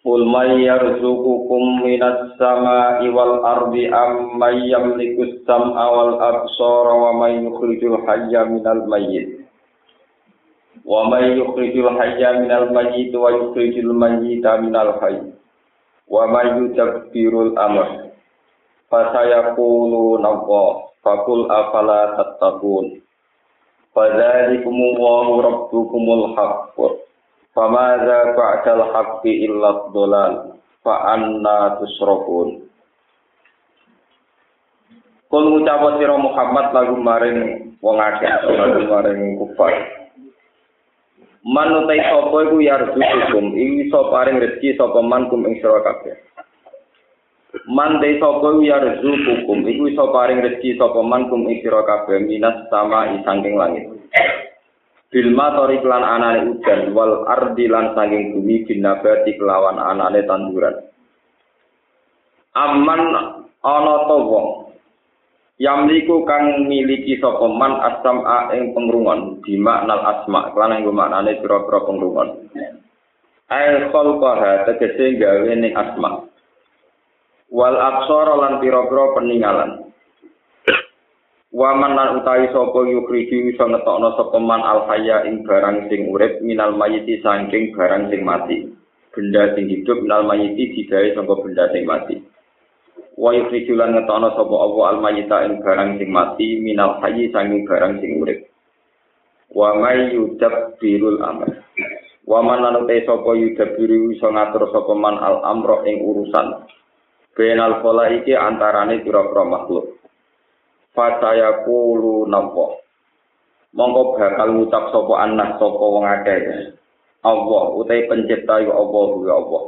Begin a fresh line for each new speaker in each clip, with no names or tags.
Qul may yarzuqukum minas sama'i wal ardi am may yamliku as-sam'a wal absara wa may yukhrijul hayya minal mayyit. Wa may yukhrijul hayya minal mayyit wa yukhrijul mayyita minal hayy. Wa may yudabbirul amr. Fasayaquluna Allah. Faqul afala tattaqun. Fadzalikumullahu rabbukumul haqq Famaza ba'dal haqqi illa dhalal fa anna tusrafun. Kul ngucap sira Muhammad lagu maring wong akeh lagu maring kufar. Man utai sapa iku yarzukum iki iso paring rezeki sapa man kum ing sira kabeh. Man te sapa iku yarzukum iku iso paring rezeki sapa man kum ing sira kabeh minas sama isangking langit Bilma tori klan anane udan wal ardi lan saking bumi binabati kelawan anane tanduran. Aman ana to wong Yamliku kang miliki sapa man asam a ing pengrungon bima nal asma klan ing maknane pira-pira pengrungon. Ail khalqaha tegese gawe ning asma. Wal absara lan pira-pira peninggalan. Waman lan utawi sapa yukriji iso ngetokno sapa man al hayya ing barang sing urip minal mayiti saking barang sing mati. Benda sing hidup minal mayiti digawe saka benda sing mati. Wa yukriji lan ngetokno sapa Allah al mayita ing barang sing mati minal hayyi saking barang sing urip. Wa may yudabbirul amr. Waman lan utawi sapa yudabbiru iso ngatur sapa man al amro ing urusan. Benal kola iki antarane pira-pira makhluk. Fataya kulu nampo. Mongko bakal ngucap sapa anak sapa wong akeh. Allah utai pencipta ya Allah ya Allah.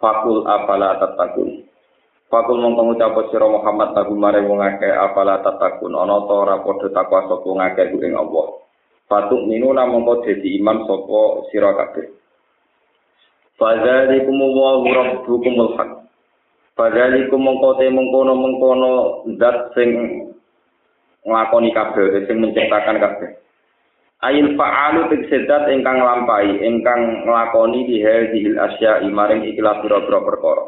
Fakul apala tatakun. Fakul mongko ngucap sira Muhammad lagu mare wong akeh apala tatakun ana ta ora padha takwa sapa wong akeh ing Allah. Fatuk minu mongko dadi iman sapa sira kabeh. Fadzalikum wa rabbukumul haq. Fadzalikum mongko te mengkono-mengkono zat sing nglakoni kabeh sing menciptakan kabeh. Ail fa'alu tegsedat ingkang nglampahi ingkang nglakoni di hadhil asya maring ikilah pira-pira perkara.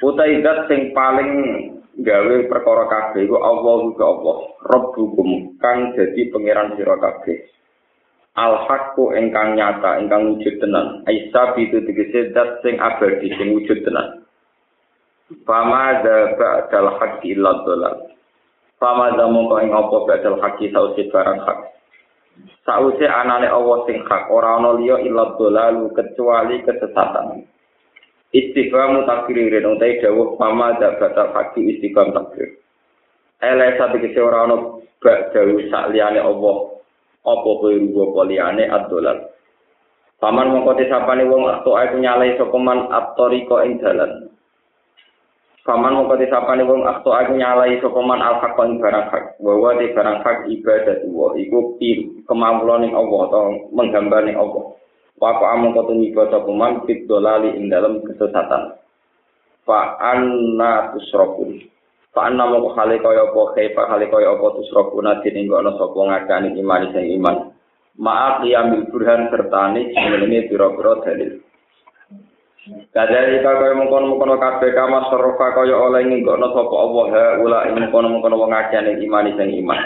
Utai zat sing paling gawe perkara kabeh iku Allah juga Allah Rabbukum kang dadi pangeran sira kabeh. Al haqqu ingkang nyata ingkang wujud tenan. Aisa itu tegese zat sing abadi sing wujud tenan. Fama da ba'dal haqqi illa dhalal Fama zamu kau ing apa badal haki sausi barang hak. Sausi anane Allah sing hak ora ana liya illa dolalu kecuali kesesatan. Istiqam takririn utai dawuh fama da badal haki istiqam takrir. Ele satu kese ora bak dawuh sak liyane Allah apa kowe rugo apa liyane ad-dolal. Paman mongko disapane wong atau aku nyalai sapa man at-tariqa ing dalan. Paman mau kata siapa nih bang? Aku nyalai sopeman alhak kau barang hak. Bahwa di barang hak ibadah tua. Iku pir kemampuan yang Allah atau menggambar yang Allah. Waktu kamu kata nih kata paman pit dolali in dalam kesesatan. Fa Anna tusrokun. Fa Anna mau kahali kau ya kau kei kaya apa kau ya kau tusrokun nanti nih gak nusa iman iman. Maaf diambil burhan tertani sebelumnya biro-biro dalil. Kadari kaya mengkono-mengkono kabeh kama sorofa kaya oleh nginggono sapa Allah ha ula mengkono-mengkono wong akeh ning iman sing iman.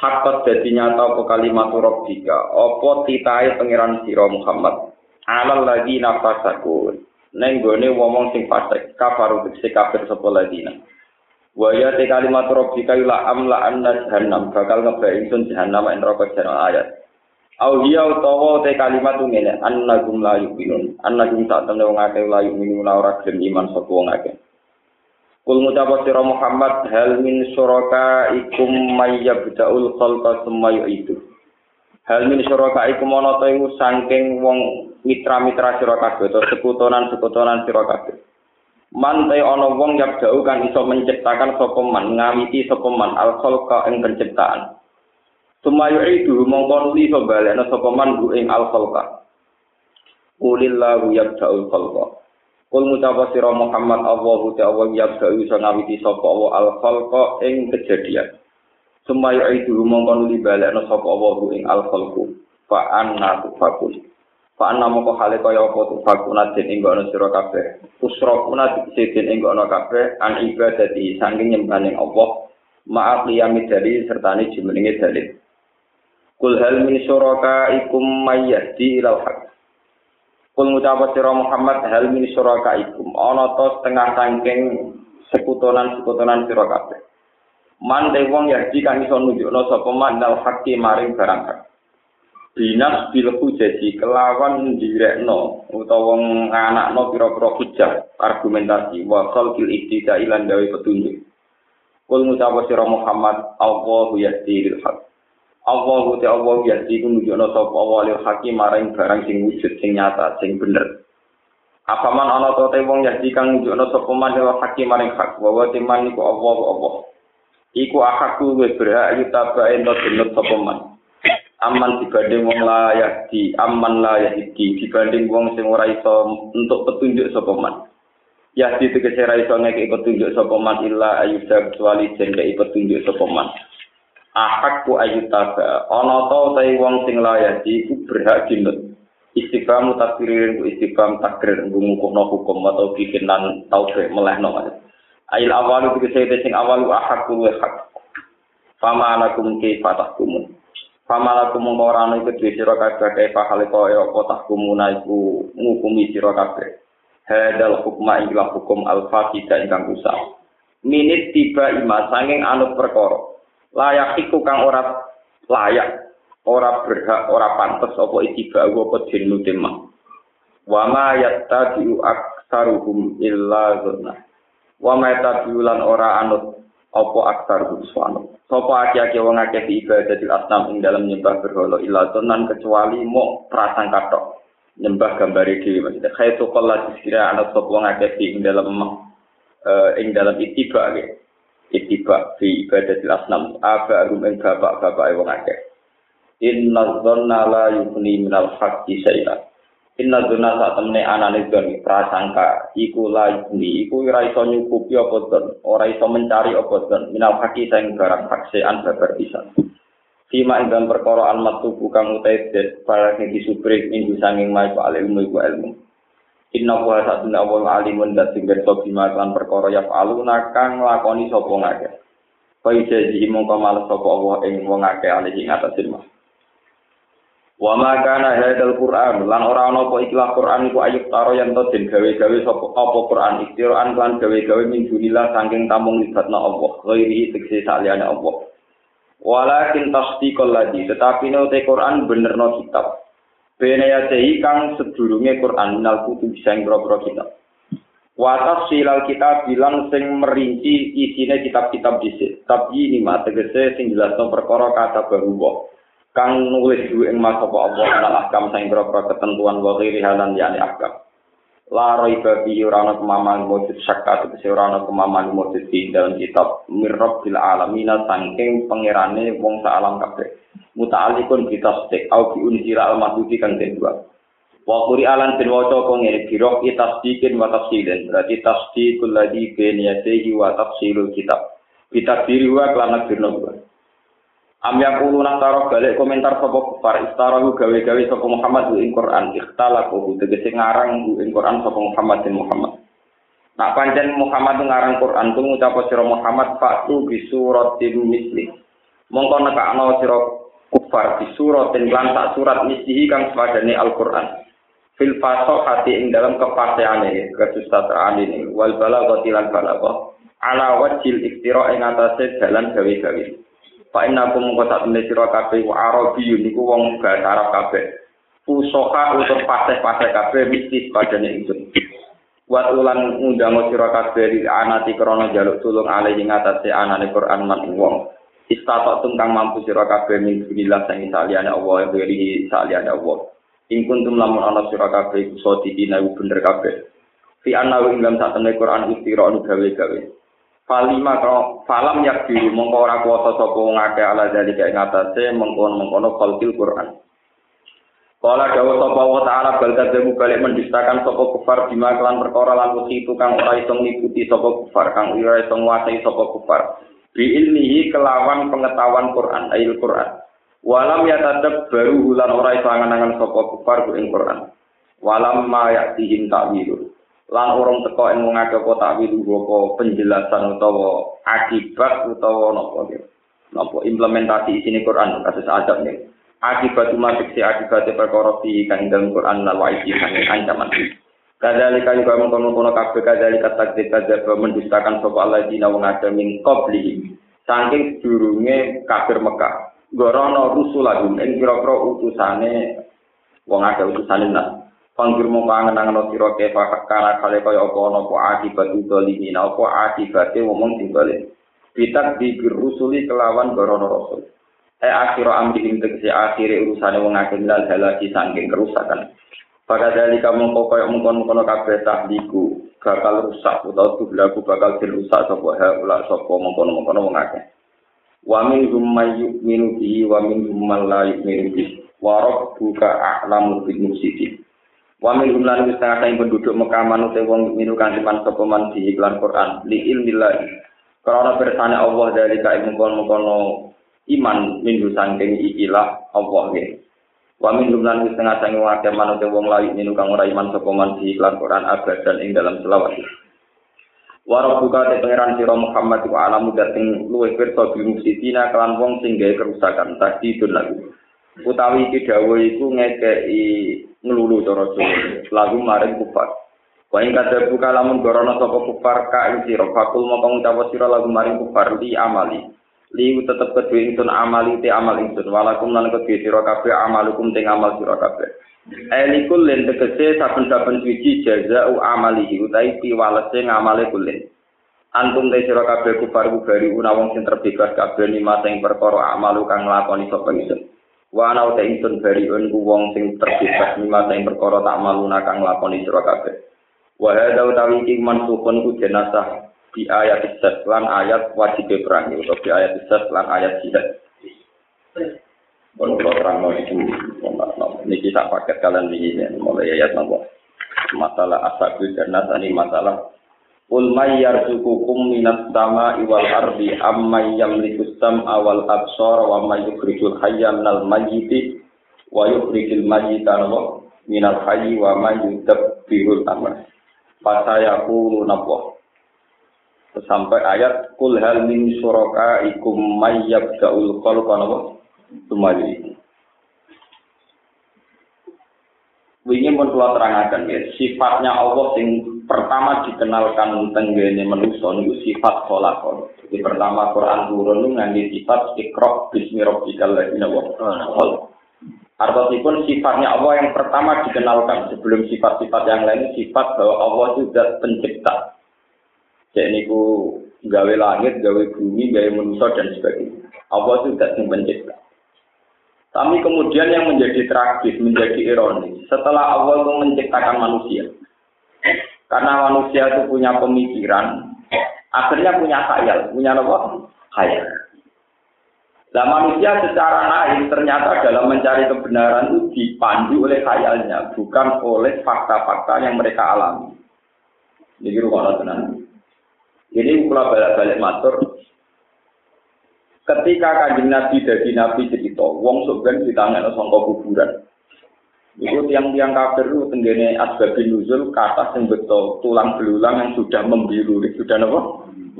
Hakot dadi nyata apa kalimat rabbika, apa titahe pangeran sira Muhammad. Alal lagi nafasaku. Neng gone wong sing fasik kafaru tekse kafir sapa ladina. Wa ya te kalimat rabbika ila amla anna jahannam bakal ngebae ingsun jahannam ing neraka ayat. Au hiya utawa te kalimat ngene annagum la yuqinun annagum sak temne wong akeh la yuqinun ora gelem iman sapa wong akeh. Kul ngucap sira Muhammad hal min syuraka ikum mayyabda'ul khalqa summa yu'idu. Hal min syuraka ikum ana ta iku saking wong mitra-mitra sira kabeh utawa sekutonan-sekutonan sira kabeh. Man te ana wong yabda'u kan iso menciptakan sapa man, ngawiti sapa man al khalqa ing penciptaan. Sumayu itu mongko nuli iso balekna sapa man bu ing al khalqa. Qulillahu yabda'ul khalqa. Kul ngucapa sira Muhammad Allahu ta'ala yabda'u iso ngawiti sapa wa al khalqa ing kejadian. Sumayu itu mongko nuli balekna sapa wa bu ing al khalqu. Fa anna tufakun. Fa anna moko hale kaya apa tu fakuna den ing ana sira kabeh. Usrokuna disen ing ana kabeh an ibadati saking nyembahane Allah. Ma'af liyami dari sertane jumenenge dalil. Kul hal min syuraka ikum mayyadi ilal haq. Kul ngucap sira Muhammad hal min syuraka ikum ana to setengah saking sekutonan-sekutonan sira kabeh. Man te wong yahdi kang iso nunjukno sapa man dal haqqi maring barang binas bil hujati kelawan direkno utawa nganakno pira-pira hujah argumentasi wa khalqil iktida ilan gawe petunjuk kul ngucap sira Muhammad Allahu yahdi lil haq Allahu te Allah yahdi ku nunjukno sapa walil hakim maring barang sing wujud sing nyata sing bener. Apa man ana to te wong yahdi kang nunjukno sapa man lil hakim maring hak wa wa timan iku Allah Allah. Iku akaku wis berhak yutabae ento dinut sapa man. Aman dibanding wong layak di aman layak di dibanding wong sing ora iso untuk petunjuk sapa man. Ya di tegese ra iso ngeki petunjuk sapa man illa ayuda kecuali jendek petunjuk sapa man ahak ku ayuta ana to ta wong sing layak di ku berhak dinut istiqam takdirin ku istiqam takdir ngumukno hukum atau bikinan tauhid melehno ail awalu tegese sing awalu ahak ku hak fama anakum kaifa tahkumun Famalaku mongko ora ana iku dhewe sira kabeh kae pahale kaya apa tahkumuna iku ngukumi sira kabeh. Hadal hukma ila hukum al-fatida ingkang usah. Minit tiba ima sanging anut perkara. Layak iku kang ora layak, ora berhak, ora pantes apa itiba apa dinu tema. Wa ma yattabi'u aktsaruhum illa dzunna. Wa ma yattabi'u lan ora anut apa aksar buswano. Sopo aki-aki wong akeh ibadatil asnam ing dalam nyembah berhala ila tenan kecuali mau prasangka tok. Nyembah gambare dhewe maksudnya. Khaitu qalla diskira anak sapa wong akeh ing dalam uh, ing dalam itiba ge. Itiba fi ibadatil asnam. Aba rum ing bapak-bapak wong akeh. Inna dhanna la yughni minal haqqi syai'an. Inna duna saat temne anane don prasangka iku la ibni iku ora iso nyukupi apa don ora iso mencari apa don minal haki sing barang haksean babar pisan Fima ing dalam perkara almat tubuh kang utai des para sing disupri minggu sanging mai pak ilmu ilmu Inna wa satuna awal alimun dat sing berso bima kan perkara ya aluna kang lakoni sapa ngake Faijaji mongko males sapa Allah ing wong akeh alih ing atas ilmu Wa ma kana Qur'an lan ora ana apa ikhlas Qur'an iku ayub taro yen to den gawe-gawe sapa apa Qur'an ikhtiran lan gawe-gawe min dunillah saking tamung libatna Allah ghairi tekse saliyane Allah. Walakin tasdiqal ladzi tetapi nek Qur'an benerno kitab. Bene ya kang sedurunge Qur'an minal kutub sing boro kitab. Wa tafsilal kitab bilang sing merinci isine kitab-kitab dhisik. Tapi ini mah tegese sing jelasno perkara kata baru kang nulis duwe ing mas apa Allah ana ahkam sing berapa ketentuan wa ghairi halan yani ahkam la raiba fi urana kemaman mujud syakka tegese urana kemaman mujud di dalam kitab mirrab bil alamin saking pangerane wong alam kabeh. Muta'alliqun bi tasdiq au bi unzira al mahduti kang kedua wa quri alan bin waca kok ngene biro tasdiqin wa tafsilin berarti tasdiqul ladhi bain yadayhi wa tafsilul kitab. Bitakdiri wa kelana birna Am yaqulu taro balik komentar sapa kufar istarahu gawe-gawe sapa Muhammad ing Quran ikhtalaku tegese ngarang ing Quran sapa Muhammad dan Muhammad. Nak pancen Muhammad ngarang Quran tu ngucap sira Muhammad fatu bi suratin misli. Mongko nekakno sira kufar bi suratin lan tak surat mislihi kang sepadane Al-Qur'an. Fil hati ing dalam kepastiane kesusastraan ini wal balaghati lan ala wajil iktira ing atase jalan gawe-gawe. Pak Inna aku mengko sak temne sira kabeh wa Arabi niku wong bahasa Arab kabeh. Usoha untuk paseh-paseh kabeh mesti padane ingsun. Wat ulan undang sira kabeh di anati krana jaluk tulung alih ing atase anane Quran man wong. Istatok tungkang mampu sira kabeh min billah sang saliyane Allah wiri saliyane Allah. Ing kuntum lamun ana sira kabeh iku sodiki bener kabeh. fi annahu ing dalam satene Quran istira anu gawe-gawe falima kalau falam yak diri mongko ora kuwasa sapa wong akeh ala dalika ing atase mengkon-mengkono qalbil Quran. Kala dawa sapa wa ta'ala bal kadzabu balik mendustakan sapa kufar bima kelan perkara lan itu kang ora iso ngikuti sapa kufar kang ora iso nguasai sapa kufar. Bi ilmihi kelawan pengetahuan Quran ayil Quran. Walam ya tetep baru hulan ora iso angan-angan sapa kufar ku ing Quran. Walam ma ya'tihim ta'wilu lan orang teko ing wong akeh apa ta'wilu apa penjelasan utawa akibat utawa napa napa implementasi isine Quran kasus adab nih akibat umat si akibat perkara fi kan dalam Quran lan wa'i kan ancaman Kadalika juga mengkono-kono kabeh kadalika takdir kadzab mendustakan sapa Allah wong ada min qablihim saking durunge kafir Mekah gorono rusulahum ing kira-kira utusane wong ada utusane nah panggir mau kangen-kangen sira kefa kana kale kaya apa ana apa akibat dzalimin apa akibate wong sing balik bitak di kelawan gorono rasul. E akhir amri tegese akhire urusane wong akeh milal halaki saking kerusakan. Pada dari kamu kok koyo mengkon-mengkon kabeh tahdiku bakal rusak utawa tublaku bakal dirusak sapa ula sapa mengkon-mengkon wong akeh. Wa min hum may yu'minu bihi wa min man la yu'minu bihi. Wa wa min hum lan setengah kain penduduk Mekah manut wong minu kang iman sapa man di iklan Quran li ilmillah karena bersane Allah dari kae mengkon-mengkon iman minggu sangking ikilah Allah nggih. Wa min jumlan wis tengah sange wake manut wong lain minu kang ora iman sapa man di iklan Quran abadan ing dalam selawat. Wa rabbuka te pangeran sira Muhammad wa alamu dating luwe pirsa bi mufsidina kelan wong sing gawe kerusakan tadi lagu. Utawi iki dawuh iku ngekeki nglulu cara Jawa. Lagu maring kufar. Wa ing kadabu kalamun gorono sapa kufar ka ing sira. Fakul mongko ngucap sira lagu maring kufar li amali. liu tetep kedue ingsun amali te amal ingsun. Walakum lan kedue sira kabeh amalukum ting amal sira kabeh. Elikul len tegese saben-saben suci jazau amalihi utawi piwalese ngamale kulen antum te sira kabeh kufar bari una wong sing terbebas kabeh lima sing perkara amalu kang nglakoni sapa ingsun wa ana te ingsun bari ku wong sing terbebas lima sing perkara tak maluna kang nglakoni sira kabeh. Wa hadza utawi iki mansukun ku jenazah di ayat isat lan ayat wajib perang atau di ayat isat lan ayat jihad. Kalau terang mau itu, ini kita paket kalian ini mulai ayat nomor masalah asabul jannah ini masalah Qul may yarzuqukum minas sama iwal ardi amma yamliku sam'a wal absar wa may yukhrijul hayya minal mayyiti wa yukhrijul mayyita minal hayyi wa may yudabbirul amr. Fasayaqulu nabwa sampai ayat kul hal min suraka ikum mayyab gaul khalqa napa? Tumali Wingi pun kula terangaken ya, sifatnya Allah sing pertama dikenalkan tenggene manusia niku sifat kholaqon. Jadi pertama Quran turun niku ngangge sifat ikra bismi rabbikal ladzi Artinya sifatnya Allah yang pertama dikenalkan sebelum sifat-sifat yang lain sifat bahwa Allah itu zat pencipta. Cek niku gawe langit, gawe bumi, gawe manusia dan sebagainya. Allah itu tidak mencipta. Tapi kemudian yang menjadi tragis, menjadi ironis, setelah Allah itu menciptakan manusia, karena manusia itu punya pemikiran, akhirnya punya khayal, punya apa? Khayal. Nah manusia secara naif ternyata dalam mencari kebenaran itu dipandu oleh khayalnya, bukan oleh fakta-fakta yang mereka alami. Jadi rumah tenang. Ini pula balik-balik matur. Ketika kanjeng Nabi dari Nabi cerita, wong sebenarnya di tangan sangka kuburan. Itu tiang-tiang kafir itu tenggene asbabin nuzul kata sing betul tulang belulang yang sudah membiru, sudah apa?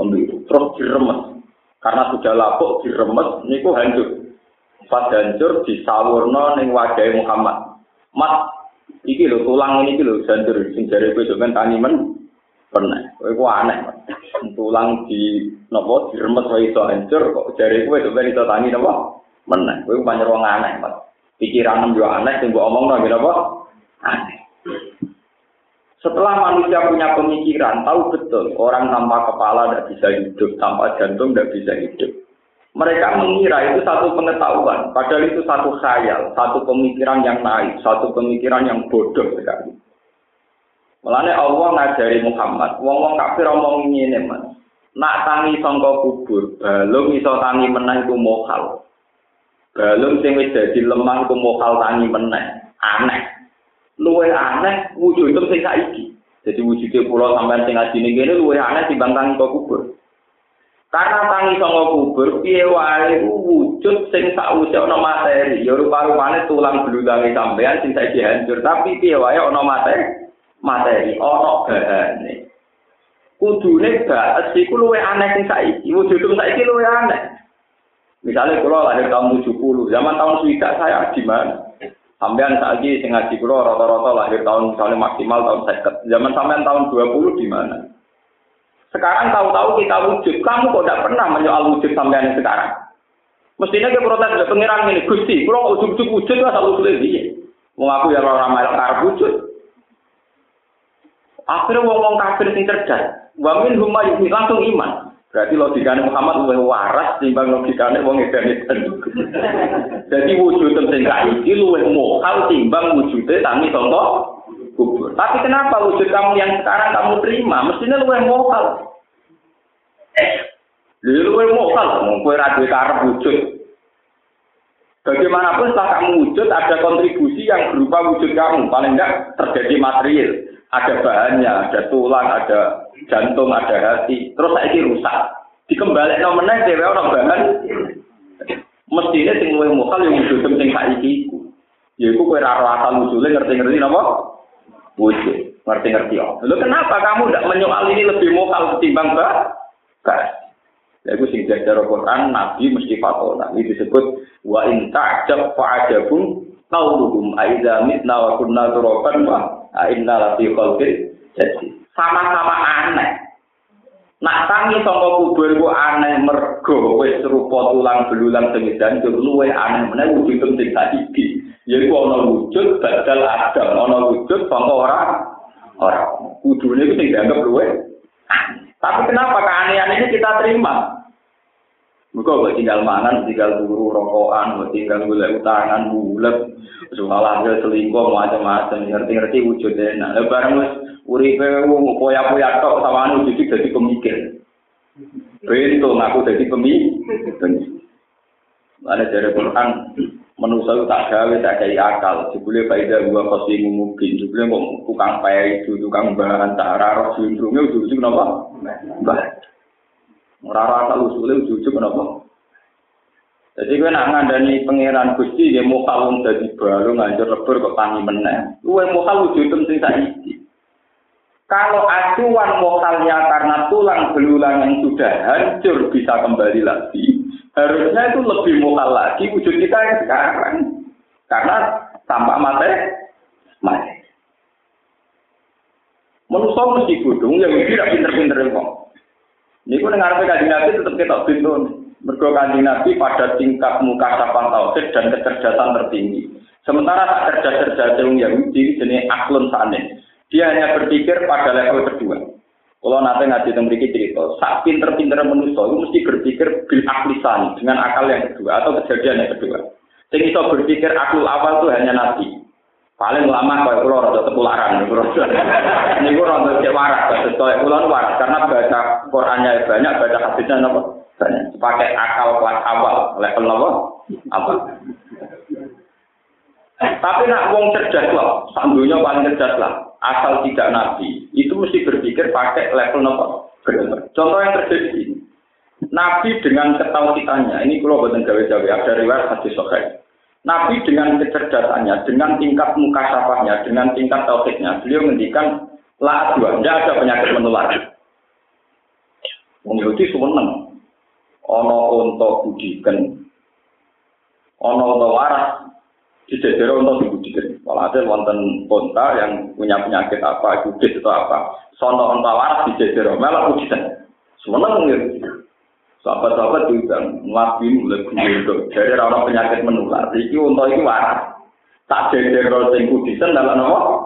Membiru. Terus diremes. Karena sudah lapuk diremes, niku hancur. Pas hancur disawurno ning wajah Muhammad. Mat, iki lho tulang ini iki lho hancur sing jare kowe sampean tanimen pernah. Kowe aneh. tulang di nopo diremes wae iso hancur kok jare kowe sampe iso tangi nopo meneh kowe pancen wong aneh Mas pikiran yo aneh sing mbok omongno nggih napa aneh setelah manusia punya pemikiran, tahu betul orang tanpa kepala tidak bisa hidup, tanpa jantung tidak bisa hidup. Mereka mengira itu satu pengetahuan, padahal itu satu khayal, satu pemikiran yang naik, satu pemikiran yang bodoh sekali. Mulane Allah ngajari Muhammad, wong-wong kafir omong ngene, Mas. Nak tangi sangka kubur, balung iso tangi menang iku mokal. Balung sing wis dadi lemah iku mokal tangi menang. Aneh. Luwe aneh wujud itu sing saiki. Jadi wujudnya pulau sampai sing ngaji ning kene luwe aneh timbang tangi kok kubur. Karena tangi sangka kubur piye wae wujud sing sakwise ana materi, ya rupa-rupane tulang belulange sampean sing saiki hancur, tapi piye wae ana materi. materi ana bahane kudune baes iku luwe aneh sing saiki wujud saiki luwe aneh misalnya kalau lahir tahun 70 zaman tahun suika saya di mana? Sampean saiki sing ngaji kula rata-rata lahir tahun misalnya maksimal tahun 50 zaman sampean tahun 20 di mana? Sekarang tahu-tahu kita wujud. Kamu kok tidak pernah menyoal wujud sampean sekarang? Mestinya ke protes ke pengiran ini gusti kalau wujud wujud itu asal usulnya dia mau aku ya orang-orang karep wujud. Akhirnya wong-wong kafir sing cerdas, wa min huma langsung iman. Berarti logikanya Muhammad luwih waras timbang logikanya wong edan-edan. Jadi wujud sing saiki luwih mokal timbang wujudnya tangi contoh kubur. Tapi kenapa wujud kamu yang sekarang kamu terima? Mestinya luwih mokal. Lu luwih mau kue radwe karep wujud. Bagaimanapun setelah kamu wujud ada kontribusi yang berupa wujud kamu, paling enggak terjadi material ada bahannya, ada tulang, ada jantung, ada hati. Terus saya rusak. Dikembali nomornya dewe orang bahan. Mestinya sing luwih mokal yang wujud sing saiki iku. Ya iku kowe ora asal usule ngerti-ngerti napa? Wujud. Ngerti-ngerti ya. Lalu kenapa kamu tidak menyoal ini lebih mokal ketimbang bah? Bah. Ya itu sing jajar Quran Nabi mesti fatona. Ini disebut wa in ta'jab fa'ajabun qauluhum aidza mitna wa kunna turaban wa inna la fi khalqin jadi sama-sama aneh Nak tangi sangka kubur ku aneh mergo wis rupa tulang belulang sing dancur luwe aneh meneh wujud sing saiki. Yaiku ana wujud badal adam, ana wujud sangka ora ora. Kudune ku sing dianggap luwe. Tapi kenapa keanehan ini kita terima? Mereka buat tinggal mangan, tinggal turu, rokokan, buat tinggal gula utangan, bulat, malah hasil selingkuh, macam-macam, ngerti-ngerti wujudnya. Nah, lebaran wis uripe wong poya-poya tok sama anu jadi jadi pemikir. Bento ngaku jadi pemikir. Ada dari Quran manusia tak gawe tak kayak akal. Sebelum faedah gua pasti mungkin. Sebelum kok tukang payah itu tukang bahan tak raro sindromnya ujung-ujung kenapa? Bah. Ora asal usule ujug menapa. Jadi gue nak ngandani pangeran Gusti dia mau kalung dadi baru ngajar lebur kok tangi meneh. Luwe mokal wujudem sing saiki. Kalau acuan mokalnya karena tulang belulang yang sudah hancur bisa kembali lagi, harusnya itu lebih mokal lagi wujud kita yang sekarang. Karena tampak mati, mati. Manusia mesti gudung yang tidak pinter-pinter kok. Ini pun dengar kajian Nabi tetap kita pintu. Mergo Nabi pada tingkat muka sapan tauhid dan kecerdasan tertinggi. Sementara cerdas-cerdas yang Yahudi jenis aklun sane. Dia hanya berpikir pada level kedua. Kalau nanti ngaji tentang cerita, saat pinter-pinter manusia itu mesti berpikir bil aklisan dengan akal yang kedua atau kejadian yang kedua. Iso berpikir akal awal itu hanya nabi. Paling lama kalau pulau rada tepularan Ini gue rada cek waras, kayak pulau waras karena baca Qurannya banyak, baca hadisnya apa? Banyak. Pakai akal kelas awal, level apa? Apa? Tapi nak wong cerdas lah, sambilnya paling cerdas lah. Asal tidak nabi, itu mesti berpikir pakai level apa? Contoh yang terjadi ini. Nabi dengan ketauhidannya, ini kalau buatan gawe-gawe, ada riwayat hadis sokai. Nabi dengan kecerdasannya, dengan tingkat muka sapahnya, dengan tingkat tauhidnya, beliau mendikan la dua, tidak ada penyakit menular. Wong Yahudi seneng. Ono untuk budikan, ono untuk waras, di daerah untuk dibudikan. Walhasil wonten konta yang punya penyakit apa, judit atau apa, sono untuk waras di daerah, malah budikan. Seneng Yahudi. Sahabat-sahabat juga nabi mulai gunung Jadi orang penyakit menular. Iki untuk itu waras. Tak jadi kalau sing kudisen dalam nama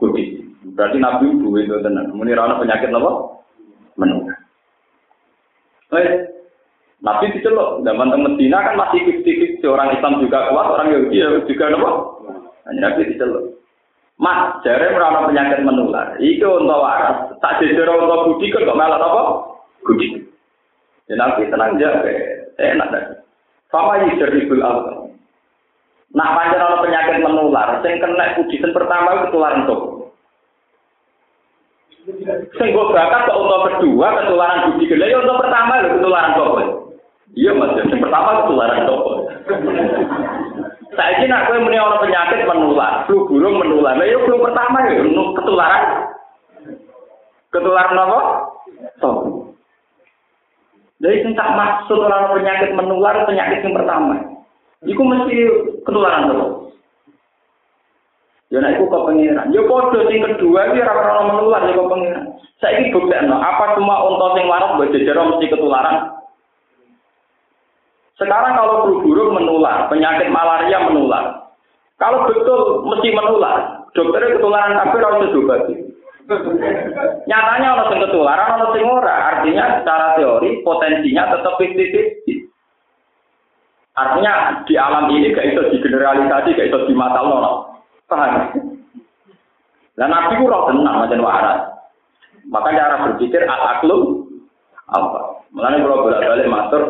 kudis. Berarti nabi itu itu tenan. Muni orang penyakit apa? Menular. Eh, Nabi diceluk, zaman teng Medina kan masih fiktif orang Islam juga kuat, orang Yahudi juga apa? Hanya Nabi diceluk. Mas, jare ora penyakit menular. Iki untuk waras. Tak jejer untuk budi kok malah apa? Budi. Ya nanti tenang jaga. Enak dah. Sama yusribul Allah. Nak pancen ana penyakit menular, sing kena pudisen pertama ketularan kok. Sing kok bakat kok untuk kedua ketularan budi gede ya untuk pertama lho ketularan kok. Iya Mas, yang pertama ketularan kok. Saya nak kowe muni ana penyakit menular, flu burung menular. Ya flu pertama ya ketularan. Ketularan apa? Sok. Jadi sing tak maksud orang penyakit menular penyakit yang pertama. Iku mesti ketularan terus. Ya nek iku kepengiran. Ya padha sing kedua iki ora ora menular ya kepengiran. Saiki buktekno apa cuma unta sing waras mbok jejero mesti ketularan? Sekarang kalau flu burung menular, penyakit malaria menular. Kalau betul mesti menular, dokternya ketularan kabeh usah diobati. Nyatanya orang yang ketularan, orang yang ora. Artinya secara teori potensinya tetap 50-50. Artinya di alam ini gak bisa digeneralisasi, gak bisa dimatal no. Paham? Dan Nabi ku roh tenang macam waras. Maka cara berpikir al-aklum apa? Mulanya kalau bolak-balik matur,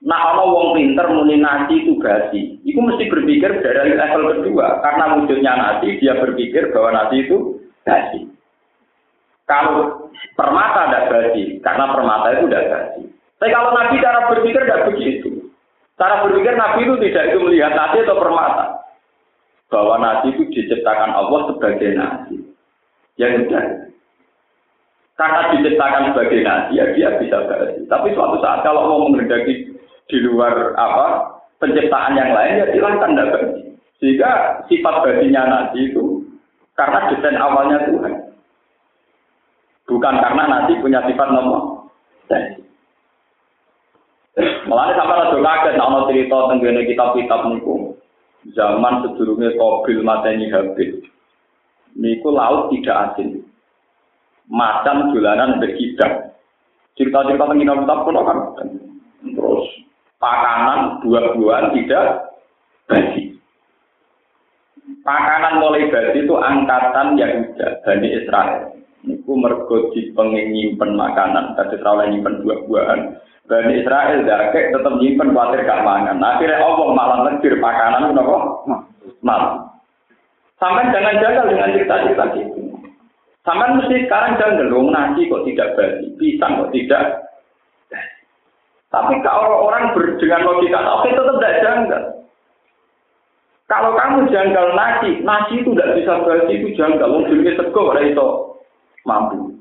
Nah, kalau wong pinter muni nasi itu gaji, itu mesti berpikir dari level kedua. Karena munculnya nasi, dia berpikir bahwa nasi itu gaji. Kalau permata tidak gaji, karena permata itu tidak gaji. Tapi kalau nabi cara berpikir tidak begitu. Cara berpikir nabi itu tidak itu melihat nasi atau permata. Bahwa nasi itu diciptakan Allah sebagai nasi. Ya sudah. Karena diciptakan sebagai nasi, ya dia bisa gaji. Tapi suatu saat kalau mau menghendaki di luar apa penciptaan yang lain ya silahkan dapat. Sehingga sifat batinnya nasi itu karena desain awalnya Tuhan. Bukan karena nasi punya sifat nomor. Malah sampai ada kaget, nah cerita tentang kitab-kitab niku. Zaman sebelumnya Kobil mateni Habil. Niku laut tidak asin. Macan jalanan berhidang. Cerita-cerita tentang kitab-kitab pun kan. Terus pakanan buah-buahan tidak basi. Pakanan mulai basi itu angkatan Yahuda, Bani Israel. Niku mergo pengen nyimpen makanan, tadi terlalu nyimpen buah-buahan. Bani Israel dakek tetap nyimpen khawatir gak mangan. Akhirnya Allah malah negir makanan kenapa? Mal. Sampai jangan jaga dengan cerita-cerita gitu. Sampai mesti sekarang jangan dong nasi kok tidak basi, pisang kok tidak tapi kalau orang ber, dengan logika oke tetap tidak janggal. Kalau kamu janggal nasi, nasi itu tidak bisa berarti itu janggal. Mungkin sego pada itu mampu.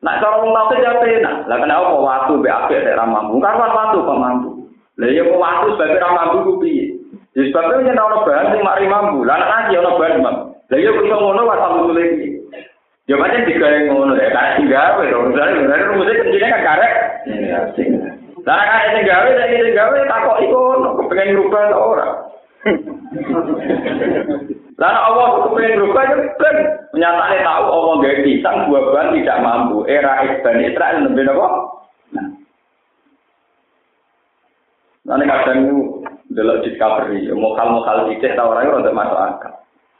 Nah, kalau orang tahu saja enak. Lah kenapa waktu BAP tidak mampu? Karena waktu kok mampu. Lah ya waktu sebagai orang mampu ku piye? Jadi sebabnya yen ana bahan sing mari mampu. Lah nasi ana bahan mampu. Lah ya kok ngono wae sampe Ya macam digawe ngono ya, karek digawe lho. Misalnya bener rumusnya kuncinya kan karek. Lah karek sing gawe saiki sing gawe takok iku kepengen ngrubah ora. Lah Allah kepengen ngrubah ya ben nyatane tahu Allah gawe pisang buah-buahan tidak mampu. Era Ibn Israel lebih apa? Nanti kadang itu delok discovery, mokal-mokal dicek tau orang itu masuk akal.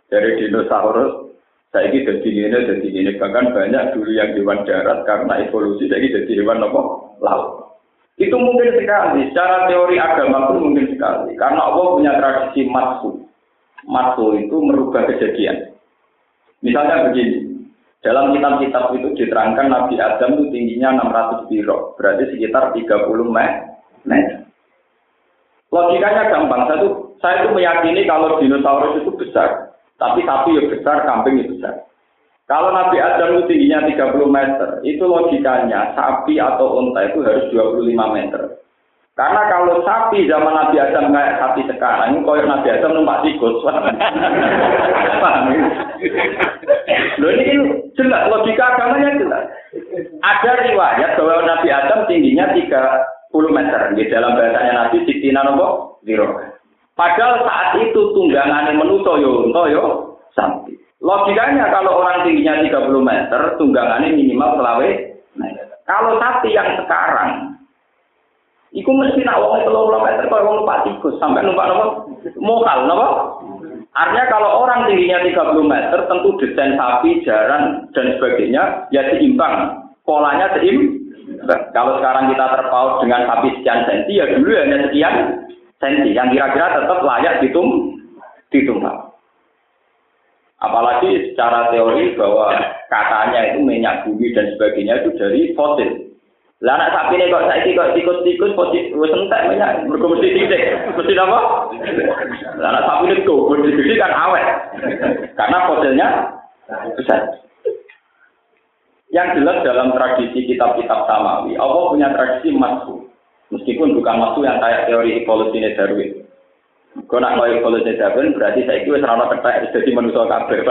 Dari dinosaurus saya ini jadi ini, jadi ini. Bahkan banyak dulu yang hewan darat karena evolusi, saya ini jadi hewan apa? Laut. Itu mungkin sekali. Secara teori agama pun mungkin sekali. Karena Allah punya tradisi matsu. Matsu itu merubah kejadian. Misalnya begini. Dalam kitab-kitab itu diterangkan Nabi Adam itu tingginya 600 biro. Berarti sekitar 30 meter. Logikanya gampang. Saya itu, saya itu meyakini kalau dinosaurus itu besar. Tapi sapi ya besar, kambing ya besar. Kalau Nabi Adam itu tingginya 30 meter, itu logikanya sapi atau unta itu harus 25 meter. Karena kalau sapi zaman Nabi Adam kayak sapi sekarang, ini koyok Nabi Adam numpak tikus. Paham ya? Ini jelas, logika agamanya jelas. Ada riwayat bahwa Nabi Adam tingginya 30 meter. Di dalam bahasanya Nabi, Siktina Nopo, Zero. Padahal saat itu tunggangan menuso yo yo sapi. Logikanya kalau orang tingginya 30 meter, tunggangannya minimal selawe meter. Kalau sapi yang sekarang, Iku mesti nak wong 30 meter kalau wong numpak tikus sampai numpak nopo mokal nopo Artinya kalau orang tingginya 30 meter, tentu desain sapi, jaran, dan sebagainya, ya seimbang. Polanya seimbang. Kalau sekarang kita terpaut dengan sapi sekian senti, ya dulu hanya sekian senti. Yang kira-kira tetap layak ditum ditumpah. Apalagi secara teori bahwa katanya itu minyak bumi dan sebagainya itu dari fosil. Lah anak sapi ini kok saiki kok tikus-tikus posisi wis entek minyak mergo mesti titik. Mesti apa? Lah anak sapi ini kok gede kan awet. Karena fosilnya besar. Yang jelas dalam tradisi kitab-kitab Samawi, Allah punya tradisi masuk. Meskipun bukan masuk yang kayak teori evolusi Darwin. Kau nak mau evolusi Darwin berarti saya itu serana ketek jadi manusia kabeh,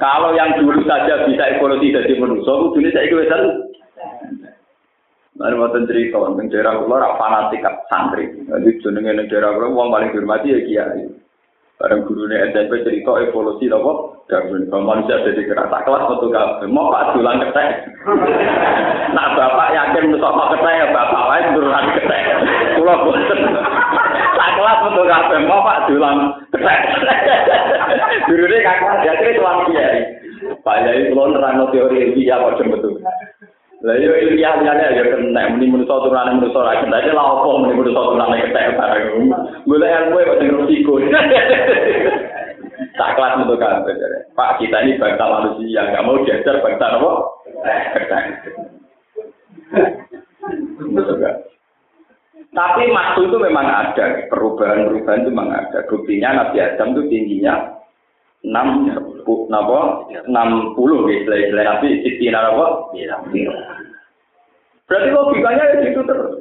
Kalau yang dulu saja bisa evolusi jadi manusia, dunia saya itu bisa. Mari mau cerita tentang daerah kula fanatik santri. Jadi jenenge daerah kula wong paling dihormati ya kiai. Bareng gurune SMP cerita evolusi apa? Darwin. Kalau manusia jadi kerasa kelas betul kabeh. Mau pak dulang ketek. Nah bapak yakin mesok mau ketek ya bapak lain turunan ketek. Pulau bosen. Kelas betul kabeh. Mau pak dulang ketek. Gurune kakak dia kira tuan kiai. Pak Yai pulau nerang teori ilmiah kok betul. Lah yo ilmiah liyane ya kena muni manusa turunane manusa ra kena lah opo muni manusa turunane ketek bareng. Golek ilmu kok sing resiko. Tak kelas untuk kabeh. Pak kita ini bangsa manusia, nggak mau diajar bangsa apa? Tapi maksud itu memang ada, perubahan-perubahan itu memang ada. Buktinya Nabi Adam itu tingginya enam napa enam puluh gitu istilah nabi siti napa berarti logikanya ya gitu terus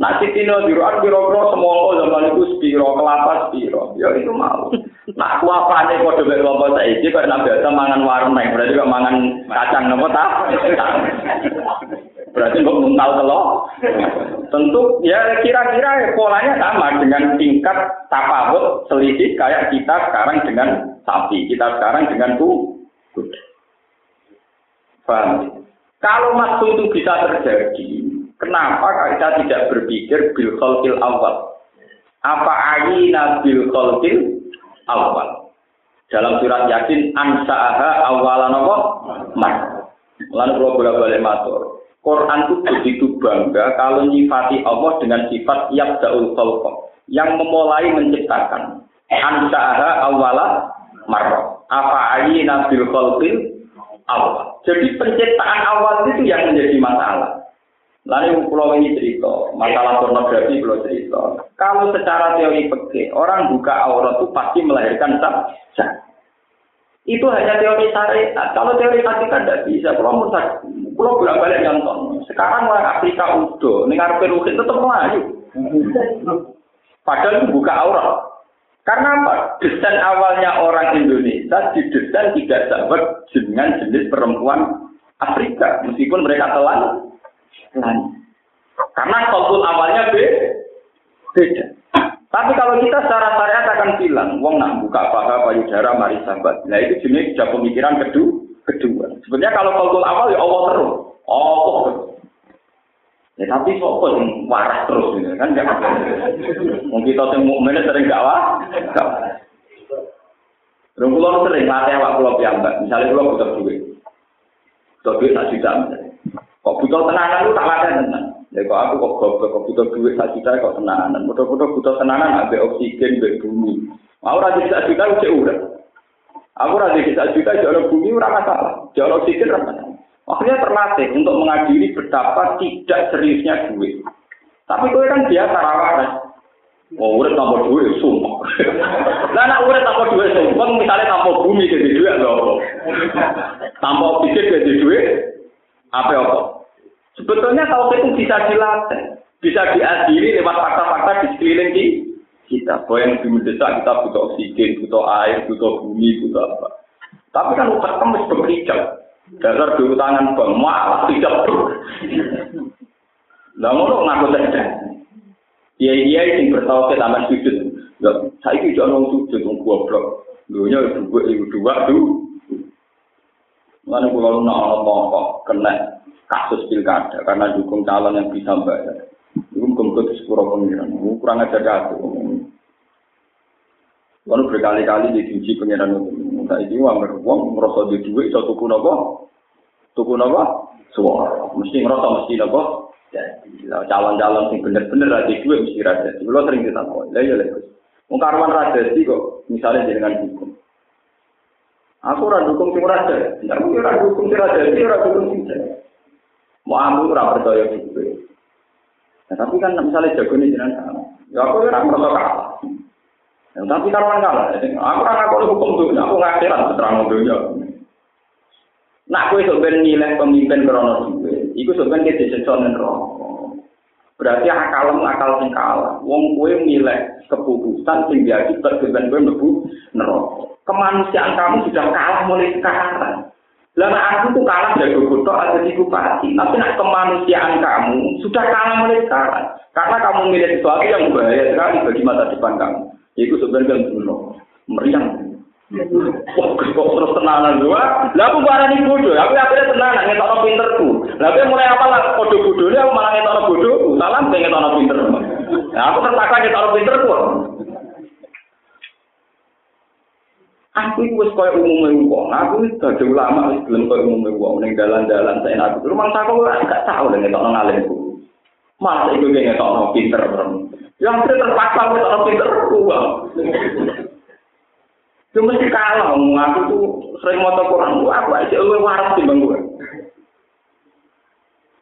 Nah, Tino biruan biro-biro semua zaman itu spiro, kelapa spiro. Ya itu mau. Nah, nih kode bek kelompok saya ini kok nabi ada mangan warung berarti kok mangan kacang nopo tak? Berarti kok muntal telur. Tentu ya kira-kira polanya sama dengan tingkat tapawut selisih kayak kita sekarang dengan sapi, kita sekarang dengan kuda. Paham? Kalau waktu itu bisa terjadi, Kenapa kita tidak berpikir bil awal? Apa ayina bil khalqil awal? Dalam surat Yasin ansa'aha awalan apa? Mas. Lalu kalau bolak-balik matur. Quran itu begitu bangga kalau nyifati Allah dengan sifat yabda'ul khalqa yang memulai menciptakan. Ansa'aha awala marrah. Apa ayina bil khalqil awal? Jadi penciptaan awal itu yang menjadi masalah. Lalu pulau ini cerita, masalah pornografi pulau cerita. Kalau secara teori peke, orang buka aurat itu pasti melahirkan zat. Itu hanya teori syariat. Kalau teori hakikat tidak bisa. Kalau mau pulau bolak balik nonton. Sekarang orang Afrika udah, dengar peruhin tetap melayu. Padahal itu buka aurat. Karena apa? Desain awalnya orang Indonesia didesain tidak sama dengan jenis perempuan Afrika. Meskipun mereka telah karena konsul awalnya beda. Tapi kalau kita secara syariat akan bilang, wong nak buka paha payudara mari sahabat. Nah itu jenis sudah pemikiran kedua. Kedua. Sebenarnya kalau konsul awal ya Allah terus. Oh, Ya tapi sopo yang waras terus gitu kan jangan. Mungkin kita sing mukmin sering gak wah. Terus pulau sering latih awak pulau piyambak. Misalnya pulau butuh duit. Butuh duit tak juta. Kok butuh tenanan tak ada tenan. Ya kok aku kok goblok kok butuh duit sak juta kok tenanan. Mudah-mudah butuh tenanan ambil oksigen ambil bumi. Mau ra sak juta cek urip. Aku ra sak juta jalan bumi ora masalah. Jalan oksigen ora masalah. Akhirnya terlatih untuk mengadili betapa tidak seriusnya duit. Tapi kowe kan biasa rawan. Oh, urip tanpa duit sumpah. Lah nek urip tanpa duit sumpah misalnya tanpa bumi jadi duit lho. Tanpa oksigen jadi duit apa apa? Sebetulnya kalau itu bisa dilatih, bisa diadili lewat fakta-fakta di sekeliling kita. Bahwa yang lebih mendesak kita butuh oksigen, butuh air, butuh bumi, butuh apa. Tapi kan utak kamu bekerja. Dasar dulu tangan bang, malah tidak ber. Nah, ngono ngaku saja. Iya iya yang bertawa ke taman sujud. Ya, saya itu jangan sujud, ngomong goblok. Dunia dua, dua, dua. Mana kalau nak ngomong kena kasus pilkada karena dukung calon yang bisa bayar. Itu mungkin ke sepuluh pengiran. Kurang aja jatuh. Kalau berkali-kali diuji pengiran itu, minta itu uang beruang, merasa di duit, so tuku nopo, tuku nopo, suara, mesti ngerasa mesti nopo. Jadi, calon-calon yang bener-bener ada duit mesti raja. Kalau sering tahu, lah ya lah. Mungkarwan raja sih kok, misalnya dengan hukum. Aku ora dukung sing raja, ya aku ora dukung sing raja, dia ora dukung sing raja. Mau aku ora percaya gitu. Nah, tapi kan misalnya jago nih jenengan, ya aku ora merasa kalah. Ya, tapi karuan kalah. Aku kan aku hukum tuh, aku ngakhiran terang dunia. Nah, aku itu nilai pemimpin krono duwe. Iku sebenarnya kita disesuaikan rokok. Berarti akal akal sing kalah. Wong kue nilai keputusan sing diakibat ben kowe mlebu neraka. Kemanusiaan kamu sudah kalah mulai sekarang. Lama aku tuh kalah dari kutok ada di bupati. Tapi nak kemanusiaan kamu sudah kalah mulai sekarang. Karena kamu milih sesuatu yang bahaya sekali bagi masa depan kamu. Iku sebenarnya dulu meriang. Wah, kok terus tenanan dua. Lah aku barani bodoh, aku akhirnya tenanan ngetokno pinterku. Lah aku mulai apa lah kode bodoh aku malah ngetokno bodohku. Salam pengen ngetokno pinter. Nah, aku terpaksa ngetokno pinterku. Aku itu wis koyo umume wong. Aku wis dadi ulama wis gelem koyo umume wong ning dalan-dalan saya aku. Rumah saku ora gak tau nek ngetokno ngalimku. Mas iku ngetokno pinter. Yang terpaksa ngetokno pinter uang. Cuma mesti kalah, aku tuh sering mau Quran, aku aja lu waras di bangku.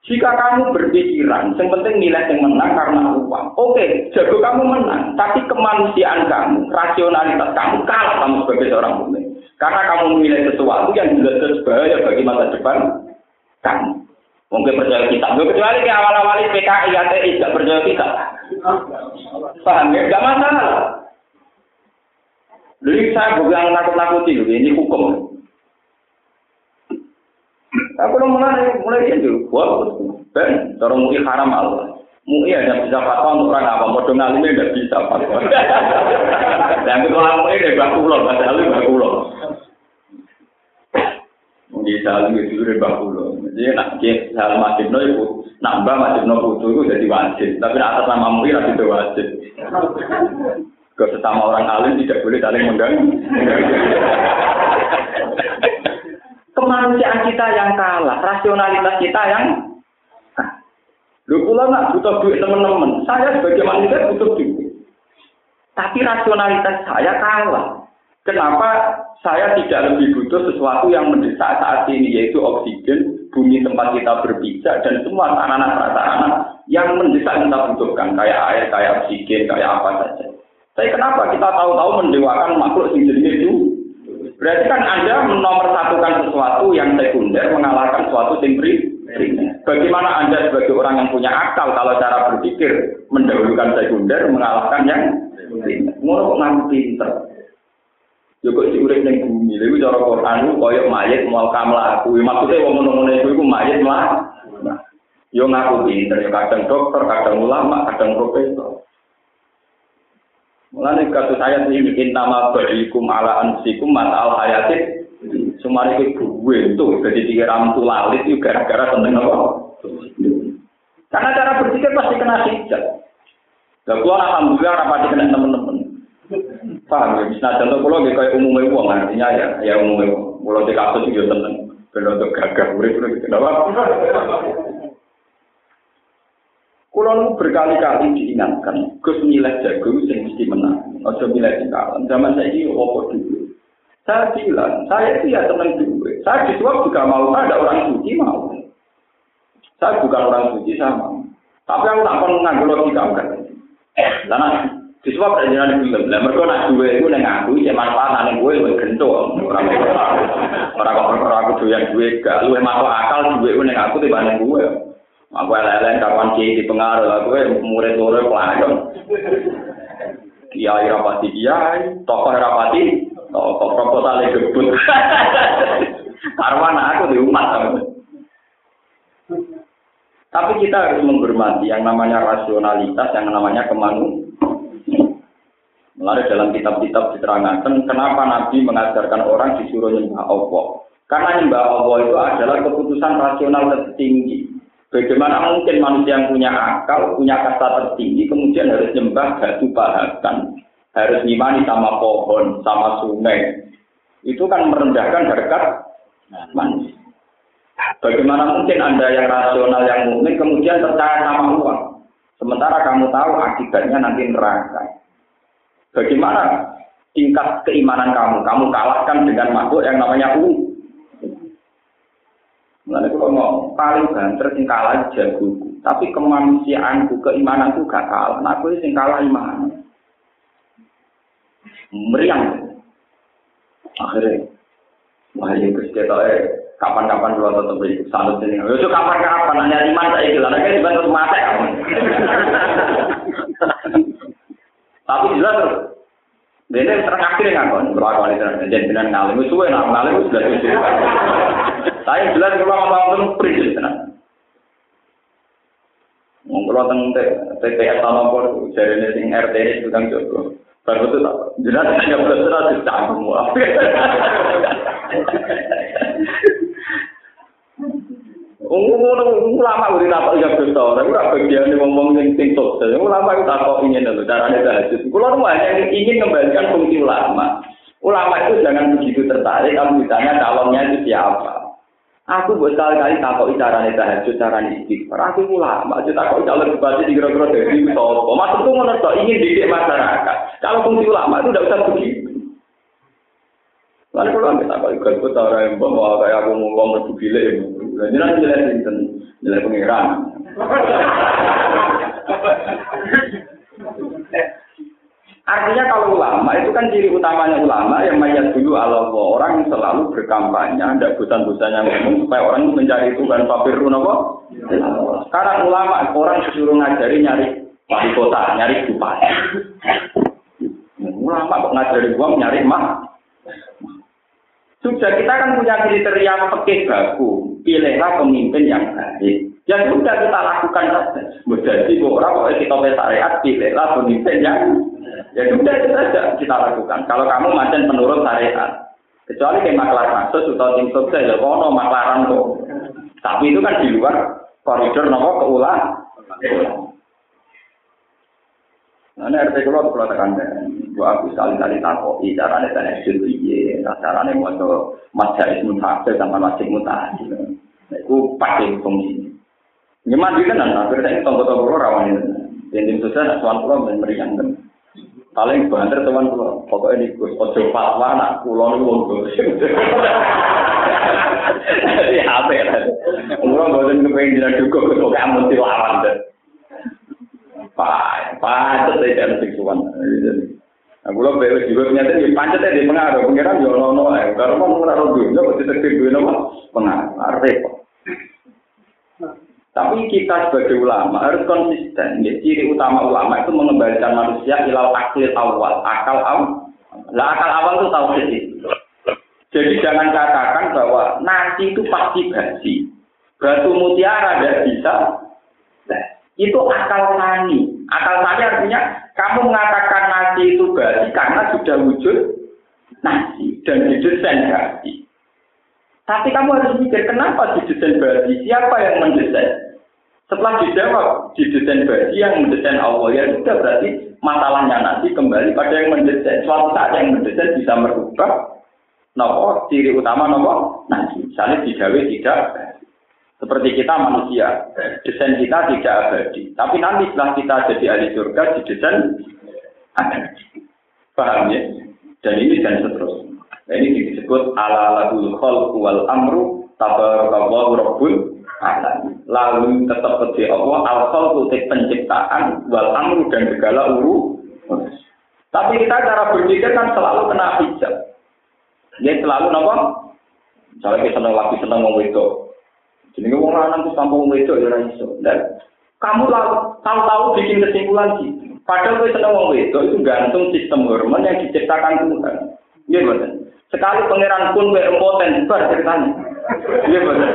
Jika kamu berpikiran, yang penting nilai yang menang karena uang. Oke, jago kamu menang, tapi kemanusiaan kamu, rasionalitas kamu kalah kamu sebagai seorang mukmin. Karena kamu memilih sesuatu yang jelas-jelas bahaya bagi masa depan kamu. Mungkin percaya kita, kecuali di awal-awal PKI, ATI, tidak percaya kita. Paham ya? Tidak masalah. Jadi saya bukan nakut-nakuti, ini hukum. Aku udah mulai mulai dia dulu, wah, ben, cara mui haram Allah. Mui ada bisa fatwa untuk orang apa, mau dong alimnya tidak bisa fatwa. Dan ketua mui dia baku loh, bahasa alim baku loh. Mungkin salim itu udah baku loh. Jadi nak ke hal masjid no itu, nambah masjid no itu itu jadi wajib. Tapi atas nama mui itu wajib. Ke sesama orang alim tidak boleh saling mengganggu. Kemanusiaan kita yang kalah, rasionalitas kita yang Lu pula nak butuh duit teman-teman. Saya sebagai manusia butuh duit. Tapi rasionalitas saya kalah. Kenapa saya tidak lebih butuh sesuatu yang mendesak saat ini yaitu oksigen, bumi tempat kita berpijak dan semua anak-anak yang mendesak kita butuhkan kayak air, kayak oksigen, kayak apa saja. Tapi kenapa kita tahu-tahu mendewakan makhluk jenis itu? Berarti kan Anda menomorsatukan sesuatu yang sekunder mengalahkan sesuatu yang primer. Bagaimana Anda sebagai orang yang punya akal kalau cara berpikir mendahulukan sekunder mengalahkan yang primer? Ngono kok pinter. Yo kok si urip ning bumi, lha cara Quran koyo mayit mau kamlaku. Maksudnya wong ngono-ngono iku mayit mlah. Yo ngaku pinter, yo kadang dokter, kadang ulama, kadang profesor. Mulane kasus saya ini intama barikum ala ansikum mata al hayatit semari itu gue itu jadi tiga ramtu lalit itu gara-gara tentang apa? Karena cara berpikir pasti kena hijab. Dan gua alhamdulillah rapati kena teman-teman. Paham ya? Nah contoh kalau kayak umumnya uang artinya ya ya umumnya uang. Kalau di kasus itu tenang. Kalau untuk gagah urip kenapa? Kulo berkali-kali diingatkan, Gus nilai jago sing mesti menang. Ojo milih kalah. Zaman saya ini opo dulu. Saya bilang, saya itu ya tenang dulu. Saya disuap juga mau, ada orang suci mau. Saya bukan orang suci sama. Tapi aku tak pernah nganggur logika enggak. Karena disuap ada jalan film. Lah mereka nak duwe itu neng aku, cek manfaat neng gue gue gento. Orang orang orang aku doyan duwe gak, lu masuk akal duwe itu neng aku tiba neng gue. Aku lelen kapan kiai pengaruh, aku murid murid pelajar. Kiai rapati kiai, tokoh rapati, tokoh proposal gebut. Arwana aku di umat. Tapi kita harus menghormati yang namanya rasionalitas, yang namanya kemanusiaan. Melalui dalam kitab-kitab diterangkan kenapa Nabi mengajarkan orang disuruh nyembah Allah. Karena nyembah Allah itu adalah keputusan rasional tertinggi. Bagaimana mungkin manusia yang punya akal, punya kata tertinggi, kemudian harus nyembah batu pahakan, harus ngimani sama pohon, sama sungai. Itu kan merendahkan harkat manusia. Bagaimana mungkin Anda yang rasional, yang mungkin kemudian percaya sama uang? Sementara kamu tahu akibatnya nanti neraka. Bagaimana tingkat keimanan kamu? Kamu kalahkan dengan makhluk yang namanya uang. Mulane kalau mau paling banter sing kalah jagoku, tapi kemanusiaanku, keimananku gak kalah. Nah, aku sing kalah iman. Meriang. Akhirnya, wah ya Gus eh kapan-kapan kalau tetap ikut salut ini. Itu kapan-kapan hanya iman saya gitu. Karena kan dibantu mata kamu. Tapi jelas ini terang akhirnya nggak kon berlaku ini jadi dengan ngalim itu enak ngalim sudah itu. Saya jelas kalau ngomong itu prinsip tenan. Ngomong tentang TPS tanah pun jadi sing RT ini sedang jogo. Baru itu tak jelas hanya belas itu semua. ulama udah tak ya besar, tapi ora bagian ngomong yang sing sukses. Ulama itu tak kok ingin lho carane tahajud. Kulo hanya ingin kembalikan fungsi ulama. Ulama itu jangan begitu tertarik kalau ditanya calonnya itu siapa. Aku buat kali-kali takut carane tahajud, carane istighfar. Aku ulama, aja takut calon bupati di kira-kira dari itu. Maksudku menurut ingin didik masyarakat. Kalau fungsi ulama itu tidak usah begitu. Lalu kalau kita kalau ikut ikut orang yang bawa kayak aku mau ngomong lebih nanti nilai sinten nilai pengiran. Artinya kalau ulama itu kan ciri utamanya ulama yang mayat dulu Allah orang yang selalu berkampanye, ada bosan-bosannya ngomong supaya orang mencari Tuhan papirun apa? Sekarang ulama orang disuruh ngajari nyari wali kota, nyari bupati. Ulama kok ngajari uang nyari mah sudah kita kan punya kriteria pekeh baku, pilihlah pemimpin yang baik. Ya sudah kita lakukan saja. Jadi orang kalau kita syariat, pilihlah pemimpin yang ya sudah itu saja kita lakukan. Kalau kamu macam menurut syariat, kecuali kayak maklar kasus atau tim sukses ya kono maklaran kok. Tapi itu kan di luar koridor nopo keulang. Nah, ini RT kalau kalau tekan gua aku sekali-kali takoki carane tahajud piye, carane maca majalis mutahafil sama masjid mutahafil. Nah, itu pakai fungsi. Nyeman di kan, akhirnya saya tonggo-tonggo rawan ini. Yang susah, nak tuan pulau dan meriang kan. Paling banter teman pulau, pokoknya ini gus ojo fatwa anak pulau ini wong gus. Jadi apa ya? Umroh bosan kepengen jalan juga gus pokoknya mesti lawan deh. Pak, itu saya jangan fiksuan. Nah, kalau beres juga ternyata di pancet di pengaruh, pengiran yo nono, eh, kalau mau pengaruh dulu, nggak mesti terkait nopo pengaruh, repot. Tapi kita sebagai ulama harus konsisten. Ya, ciri utama ulama itu mengembalikan manusia ilal akil awal, akal awal. Lah akal awal itu tahu sih. Jadi jangan katakan bahwa nasi itu pasti basi. Batu mutiara tidak bisa. Nah, itu akal tani. Akal tani artinya kamu mengatakan nasi itu basi karena sudah wujud nasi dan didesain basi. Tapi kamu harus mikir kenapa didesain basi? Siapa yang mendesain? Setelah dijawab didesain basi yang mendesain Allah ya sudah berarti masalahnya nanti kembali pada yang mendesain. Suatu saat yang mendesain bisa merubah nopo ciri utama nopo nasi. Misalnya digawe tidak seperti kita manusia, desain kita tidak abadi. Tapi nanti setelah kita jadi ahli surga, didesain abadi. Paham ya? Dan ini dan seterusnya. Nah, ini disebut ala lahul khalqu wal amru tabarakallahu rabbul alamin. Lalu tetap kepada Allah al khalqu penciptaan wal amru dan segala uru. Tapi kita cara berpikir kan selalu kena hijab. Dia selalu nopo. Misalnya kita senang lagi senang mau itu, jadi wong lanang itu sampung wedok ya iso. Dan kamu tahu-tahu bikin kesimpulan sih. Padahal kowe seneng wong wedok itu gantung sistem hormon yang diciptakan Tuhan. Iya betul. Sekali pangeran pun kowe impoten bar ceritanya. Iya betul.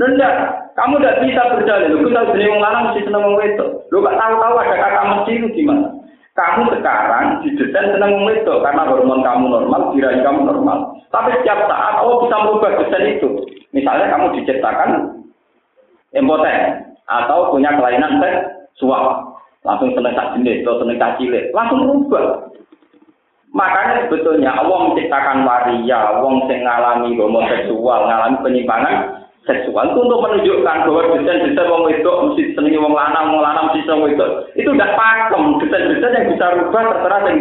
Nunda, kamu tidak bisa berjalan. Lu jenis wong lanang mesti seneng wong wedok. Lu gak tahu-tahu ada kata mesti itu gimana? Kamu sekarang didesain seneng wong wedok karena hormon kamu normal, diraih kamu normal. Tapi setiap saat Allah bisa merubah desain itu. Misalnya kamu diciptakan impoten atau punya kelainan seksual. langsung seneng tak jenis, atau seneng langsung berubah. Makanya sebetulnya Allah menciptakan waria, wong sing ngalami homoseksual, ngalami penyimpangan seksual itu untuk menunjukkan bahwa desain-desain wong itu mesti senengi wong lanang, wong lanang mesti seneng itu. Itu udah pakem, desain-desain yang bisa rubah terserah sing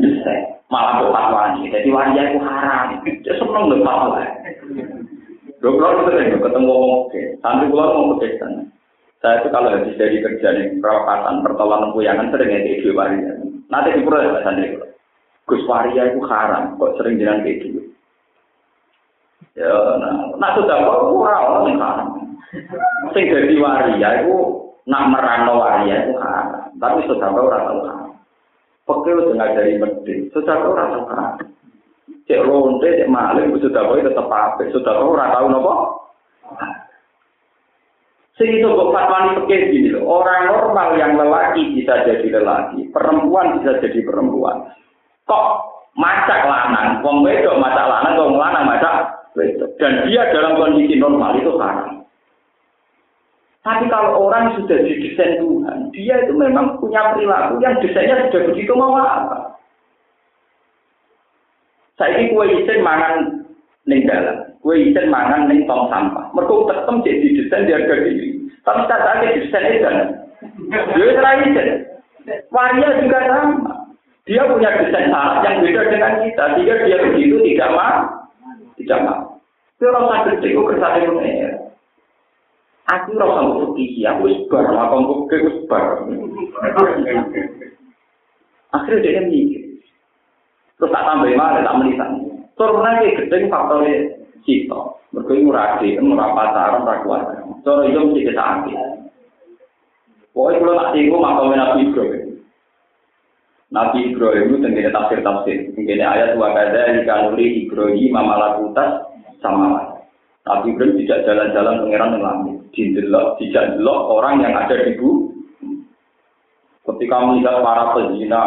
desain. Malah buat fatwani, jadi waria itu haram. Dia seneng lho. Dua pulau itu ketemu wong sampai pulau mau ke Saya itu kalau habis dari kerja nih, perawatan, pertolongan puyangan sering ya di waria. Nanti di pulau ya, santri Gus Waria itu haram, kok sering jalan kayak gitu. Ya, nah, nah sudah kok ora ono haram. Sing dadi waria itu nak merano waria itu haram. Tapi sudah kok ora tau haram. Pokoknya udah ngajari medit, sudah kok ora tau haram. Cek ronde, cek maling, sudah kok tetap? Sudah kok ora tau nopo? Sing itu kok fatwani pikir gini loh, orang normal yang lelaki bisa jadi lelaki, perempuan bisa jadi perempuan kok masak lanang, wong wedok masak lanang, wong lanang masak wedok. Dan dia dalam kondisi normal itu haram. Tapi kalau orang sudah didesain Tuhan, dia itu memang punya perilaku yang desainnya sudah begitu mau apa. Saya ini kue isin mangan ning dalam, kue isin mangan ning tong sampah. Mereka tetap jadi desain di harga diri. Tapi tak ada desain itu. Dia terakhir. Waria juga sama. Dia punya desain syarat yang beda dengan kita, sehingga dia begitu tidak mau, tidak mau. Itu orang sakit itu kersane mengenai. Aku rasa mau pergi, aku sebar, aku ke sebar. Akhirnya dia mikir. Terus tak tambah mana, tak menisan. Turunnya kayak gedeng faktornya cita. Mereka ini murah di, murah pacaran, murah keluarga. Cara itu mesti kita ambil. Pokoknya kalau tak tinggal, maka Nabi Ibrahim. Nabi Ibrahim itu tenggine tafsir-tafsir. Tenggine ayat wa kada ikanuli Ibrahim mamalakutas sama Nabi Ibrahim tidak jalan-jalan pangeran langit. Didelok, tidak orang yang ada di bumi. Ketika melihat para pezina,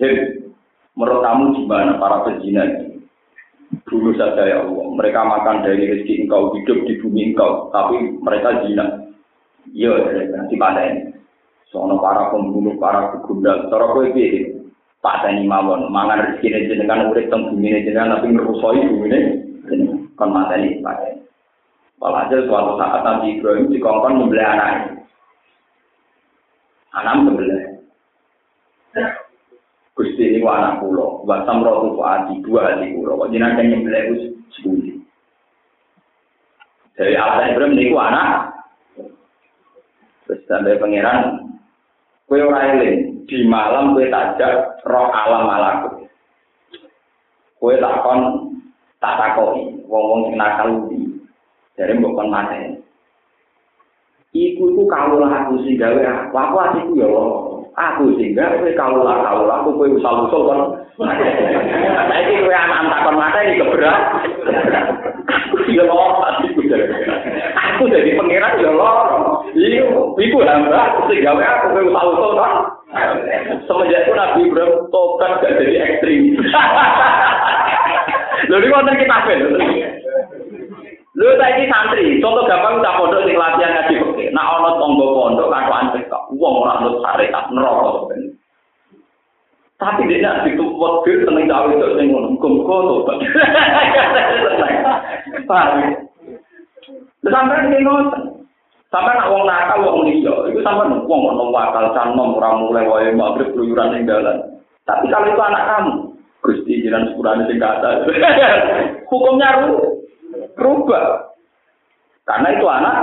hei, menurut kamu gimana para pezina ini? Dulu saja ya Allah, mereka makan dari rezeki engkau, hidup di bumi engkau, tapi mereka zina. Iya, nanti pada ini. Soalnya para pembunuh, para begundal, cara kue Pak Tani mawon, mangan rezeki jenengan urip teng bumi jenengan tapi ngerusoi bumi jenengan. Kon mateni Pak Tani. Walhasil suatu saat Nabi Ibrahim dikongkon membeli anaknya. Anak membeli. Gusti ini anak pulau, buat samrotu adi dua hati pulau. Kok jenengan yang nyembeli itu sepuluh. Dari alasan Ibrahim ini anak. Terus sampai pangeran, kue orang eling, di malam kue tajak roh alam malaku. Kue takon tak takoi, wong wong sing nakal ubi. Jadi bukan mati. Iku itu kaulah aku sih gawe aku, aku hatiku ya Aku sih gawe kaulah kaulah aku kue usah usul kan. Nah ini kue anak takon mati ini keberat. Ya Allah, hatiku jadi. Aku jadi pangeran ya Allah. Iya, iku hamba aku sih gawe aku kue usah usul kan. Semenjak itu Nabi Ibrahim tobat gak jadi ekstrim. Lalu ini wonten kita Lalu Lho saiki santri, contoh gampang tak pondok sing latihan ngaji oke. Nak ana tangga pondok katokan kok wong ora nut syariat neraka. Tapi dia nak ditumput ke seneng cawe itu sing ngono, muga-muga tobat. Paham? Sampai ini ngoten. Sampai nak wong nakal wong liya, itu sampai wong ono wakal canom ora mulai wae magrib keluyuran ning dalan. Tapi kalau itu anak kamu, Gusti jiran sepurane sing kata. Hukumnya rubah. Karena itu anak.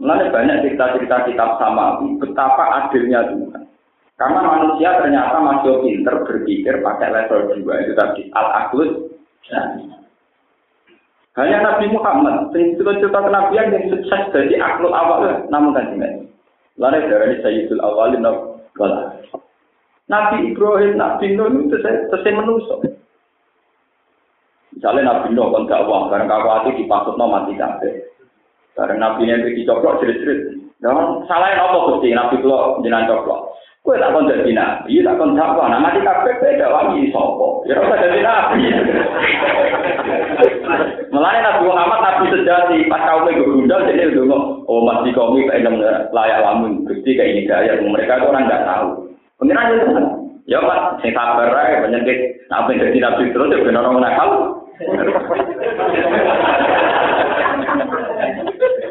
Mulai banyak cerita-cerita kitab sama betapa adilnya Tuhan. Karena manusia ternyata masih pinter berpikir pakai level dua itu tadi al-aklus. Hanya Nabi Muhammad, cerita-cerita kenabian yang sukses dari akhlul awal, namun kan tidak. Lalu dari Sayyidul Awalin. Nabi Ibrahim, Nabi Nuh itu selesai menusuk. Misalnya Nabi Nuh kan gak uang, karena dipasut no mati kabeh. Karena Nabi yang dicoplok jerit-jerit. Dan salah yang apa gusti Nabi Nuh jenang coplok. Kue tak kon jadi nabi, tak kon dakwah. Nama di kafe beda wangi sopo. Ya rasa jadi nabi. Mulai Nabi Muhammad nabi sejati pas kau gue gundal jadi ngomong. oh masih komi kayak layak lamun, gusti kayak ini gaya. Mereka itu orang nggak tahu. Pengiran itu. Ya Pak, sing sabar ae penyakit apa yang jadi nabi terus ya benar orang nakal.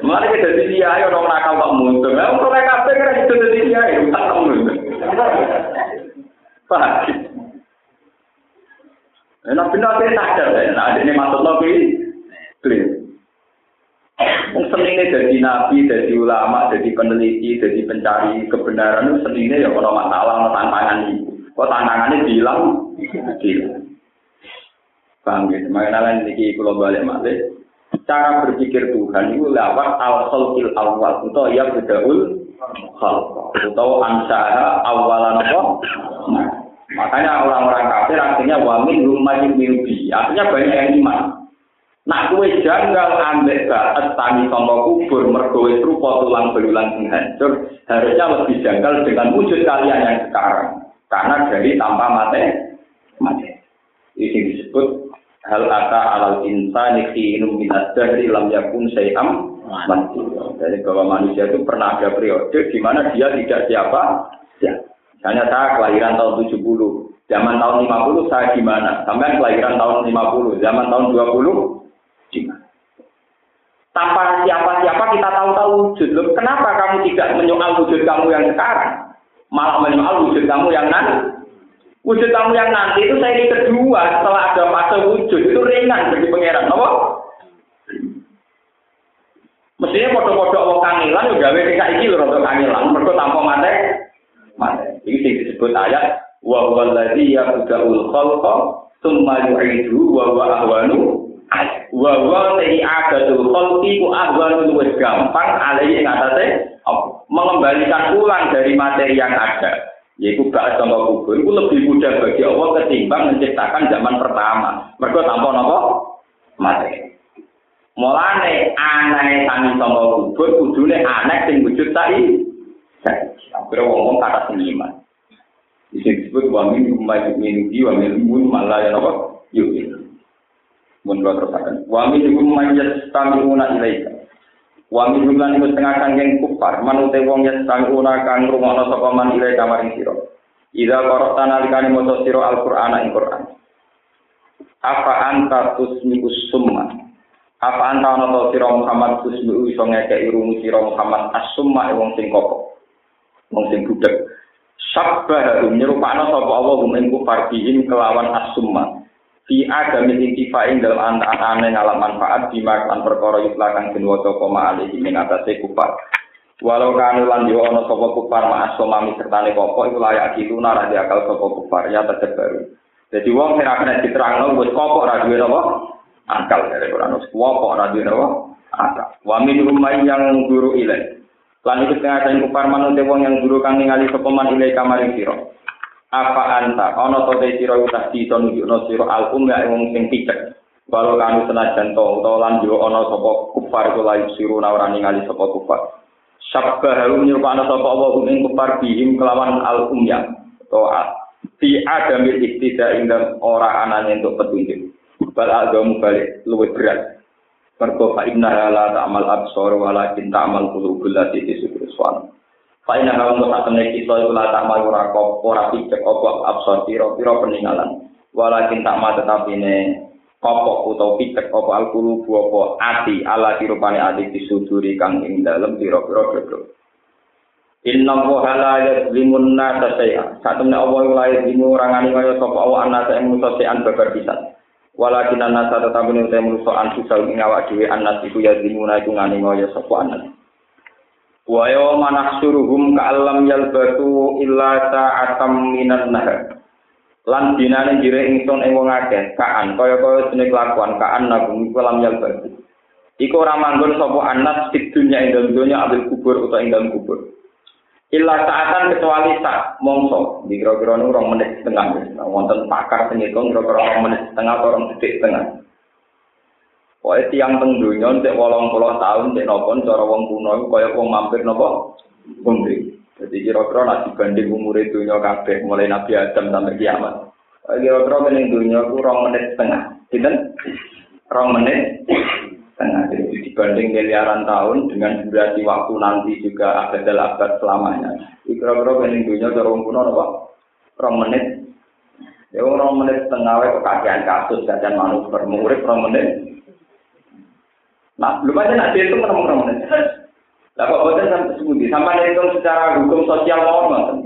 Mari kita jadi dia ayo orang nakal kok muncul. Lah orang kabeh kan itu jadi dia ayo tak kamu. Pak. Enak benar saya sadar ya. Nah, ini maksud lagi. Clear. Wong senine jadi nabi, jadi ulama, jadi peneliti, jadi pencari kebenaran itu senine ya kalau masalah ono tantangan itu. Kok tantangannya bilang hilang. Paham ya? Makanya ini kalau balik balik. Cara berpikir Tuhan itu lewat al-khalqil awal. Atau ya bedaul khalq. Atau ansaha awalan apa? Nah, makanya orang-orang kafir artinya wamin lumayan milbi. Artinya banyak yang iman. Nak kue janggal ambek baat tani sama kubur mergo rupa tulang belulang sing hancur harusnya lebih janggal dengan wujud kalian yang sekarang. Karena dari tanpa mate mati ini disebut hal ata alal insani khinum minad dahri lam yakun sayam jadi bahwa manusia itu pernah ada periode di mana dia tidak siapa? Ya misalnya saya kelahiran tahun 70 zaman tahun 50 saya gimana sampai kelahiran tahun 50 zaman tahun 20 tanpa siapa-siapa kita tahu-tahu wujud. Loh, kenapa kamu tidak menyoal wujud kamu yang sekarang? Malah menyoal wujud kamu yang nanti. Wujud kamu yang nanti itu saya kedua setelah ada fase wujud itu ringan bagi pangeran, apa? Mestinya foto-foto Allah kangilan juga gawe kayak iki lho rada kangilan, mergo tanpa mate. Iki sing disebut ayat wa allazi yabda'ul khalqa tsumma yu'idu wa huwa ahwanu wa wa tadi adatul khalqi ku ahwan luwih gampang alai ing atase mengembalikan ulang dari materi yang ada yaitu bahas sama kubur itu lebih mudah bagi Allah ketimbang menciptakan zaman pertama. Mereka tanpa nopo materi. Mulane aneh sami sama kubur kudune aneh sing wujud tadi akhirnya ngomong kata seniman. Disebut wa min umma yu'minu wa min malah ya nopo yu'minu mun kula terusaken wa minhum man yastami'una ilaika wa minhum lan iku setengah kangeng kufar. Manute wong yastami'una kang rumono sapa man ilaika maring sira. Ida qara'ta nalikane maca sira al-qur'ana ing Qur'an. Apa anta tusmi summa apa anta ana sira Muhammad tusmi iso ngekek irung sira Muhammad as-summa wong sing koko wong sing budek Sabbah nyerupakna sapa Allah ing kufar bihim kelawan as-summa fi adam intifain dalam anak-anak ngalam manfaat di makan perkara yuklakan den waca koma alihi ing atase kufar. Walau kanu lan yo ana sapa kufar ma'as somami sertane koko iku layak itu nara di akal sapa kufar ya tetep baru. Jadi wong sing akan diterangno wis koko ora duwe napa akal dari Quran wis koko ora duwe napa akal. Wa min yang guru ilai lan iku setengah sing kufar manut wong yang guru kang ningali sapa man ilai apa anta? Ana to te sira utah di to nunjukno sira al umma wong sing picek. Walau kanu senajan to utawa lan yo ana sapa kufar iku layu siru ora ningali sapa kufar sabba harum nyupana sapa Allah ing kufar bihim kelawan al umya. To fi adam iktida ing ora anane untuk petunjuk. Bal agam balik luwih berat Mergo fa inna la ta'mal absar walakin ta'mal qulubul lati fi sudur Faina hawa musa temne kita iku la tak malu ora kok ora picek apa absor piro peninggalan. Walakin tak ma tetapi ne kopok utawa picek apa alkulu apa ati ala dirupane ati disuduri kang ing dalem piro-piro dodo. Inna wa la yazlimun nasa say'a. Satemene Allah la yazlimu ora ngani kaya sapa Allah anasa ing musa sean babar pisan. Walakin anasa tetapi ne musa anfusal ing awak dhewe anas iku yazlimuna iku ngani kaya sapa anas. wa yawma nahsuruhum ka'allam yalbatu illa sa'atam minan nahar. Lan dinane jire ingsun ing kaan kaya-kaya jeneng kelakuan kaan nabung iku lam yalbatu. Iku ora manggon sapa anas di dunya ing dunya abil kubur utawa ing kubur illa sa'atan kecuali sak mongso di kira-kira nu rong menit setengah wonten pakar sing ngitung kira-kira rong menit setengah atau rong detik setengah Pokoknya tiang tengdunya, cek wolong puluh tahun, cek nopon, cara wong kuno, kaya wong mampir nopo, bumbi. Jadi kira-kira nak dibanding umur itu kabeh, mulai Nabi Adam sampai kiamat. Kira-kira kening dunia itu rong menit setengah. Tidak? Rong menit dibanding miliaran tahun dengan durasi waktu nanti juga abad abad selamanya. Kira-kira yang dunia dorong kuno apa? Rong menit. Ya orang menit setengah wae kasus kajian manuver murid rong menit. Nah, aja nanti itu rong menit. Lah kok sampai sebuti, sampai hitung secara hukum sosial normal.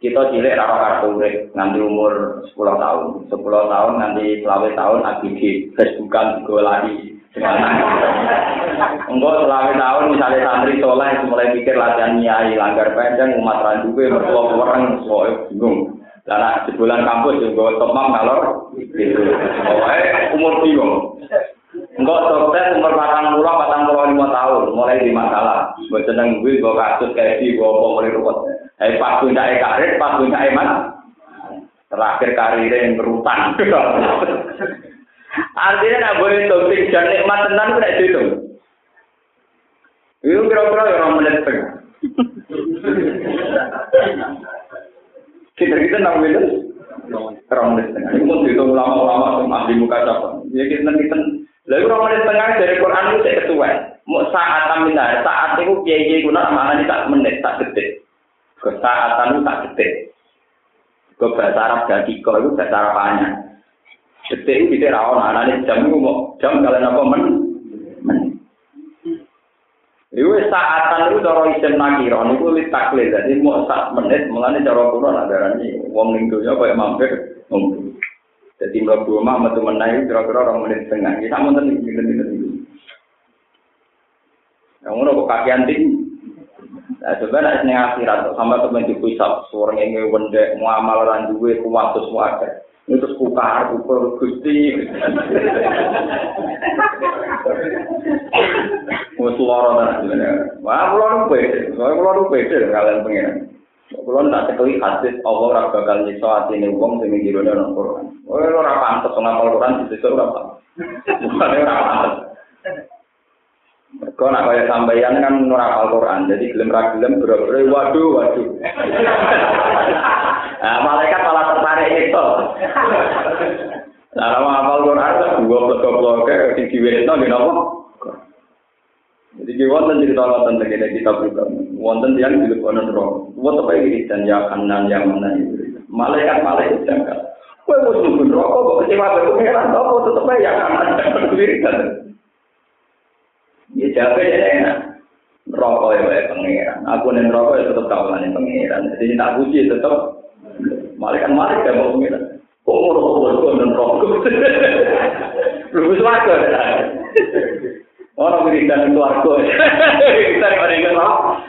Kita cilik raro kartu urip nganti umur 10 tahun. 10 tahun nanti selawe tahun ABG Facebookan lagi Enggak selawe tahun misalnya santri soleh mulai pikir latihan nyai langgar panjang umat randuwe mertua orang soalnya bingung. Dan sebulan kampus juga temam kalau gitu. Pokoknya umur bingung. Enggak sukses umur patang pulau, patang pulau lima tahun, mulai di masalah. Gue seneng gue, gue kasus kayak gue mau mulai ruwet. Eh pas puncak karir, pas puncak mana? Terakhir karirnya yang berutang. Artinya nak boleh topik dan nikmat tidak dihitung. Itu kira-kira orang menit setengah. Kita kita enam menit, orang menit setengah. Ini mau dihitung lama-lama sama ahli muka siapa. Ya kita kita Lalu orang menit setengah dari Quran itu saya ketua. Mau saat aminah, saat itu kiai kiai guna mana tak menit, tak detik. Kesaatan tak detik. Ke bahasa Arab dakiko itu bahasa Arab banyak. Detik itu bisa rawon, anak jam itu mau jam kalian apa men? Itu saatan itu cara isim nakiron itu litakle jadi mau sak menit mengenai cara kuno ada ini uang lingkunya kayak mampir ngumpul. Jadi mlebu omah metu meneh kira-kira orang menit setengah. Kita mau tadi gitu-gitu. Yang ngono kok kakian tinggi. Nah, coba nak sini akhirat, sama temen di pusat, suara yang muamal ora duwe kuat terus muake. Ini terus buka harbu, kur, gusti. Musuh lorong dan sebenarnya, wah, pulau lupa itu, soalnya pulau lupa itu, kalian pengen. Kulo nak sekali hadis Allah ora bakal nyiksa atine wong sing ngira nang Quran. Ora ora pantes ngapal Quran disiksa ora pantes. Ora ora pantes. Kau nak kaya sampeyan kan ora Al-Qur'an, jadi gelem ra gelem waduh waduh. Nah, malaikat malah tertarik itu. Nah, lama hafal Quran, dua blok-blok di diwetno di nopo. Jadi ki wonten cerita wonten tentang ini kita buka. Wonten yang di luar roh. Wonten apa ini dan ya kanan yang mana itu. Malaikat malaikat jangka. Kue mau nunggu rokok kok kecewa berpengeran rokok tetep ya kanan. Ya Ijabe ya enak. Rokok ya baik pengiran. Aku nih rokok ya tetep kawalan yang. Jadi tak puji tetap. Malikan malik ya mau Kok Oh kok rokok dan rokok. Lupa suatu ya. Orang beri dan keluar kau. Kita beri dan rokok.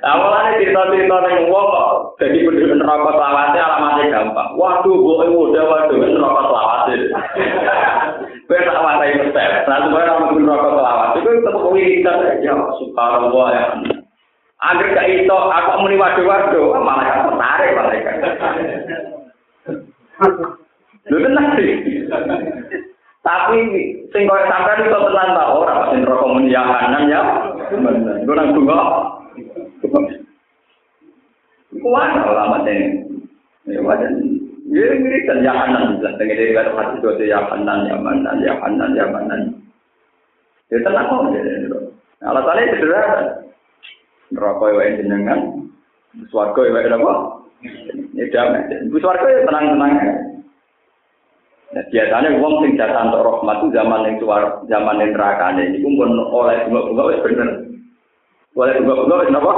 Awalan cerita cerita yang wow. Jadi beri dan rokok selawatnya alamatnya gampang. Waduh, gue muda waduh dan rokok selawatnya. Gue tak watai mesel. Nah, supaya orang mungkin rokok selawat. Itu tetap wiridan. Ya, subhanallah ya. Agar gak itu, aku muni waduh-waduh. Malah kan tertarik mereka. Lu tenang sih. Tapi sing koyo sampean iso tenan ta ora sing rokok muni ya kanan ya. Gue nang bunga. Kuat. Ya wajan Ya ngiritan ya anan lah dengan dia baru hati tu dia anan ya anan ya anan ya anan. Ya tenang kok dia ni tu. Alat itu dah. Rokok jenengan, suarco yang apa? Ya damai. Bu suarco yang tenang tenang. Nah, biasanya uang sing jatah untuk rahmat itu zaman yang suar zaman yang neraka ini pun oleh bunga-bunga itu benar oleh bunga-bunga itu apa?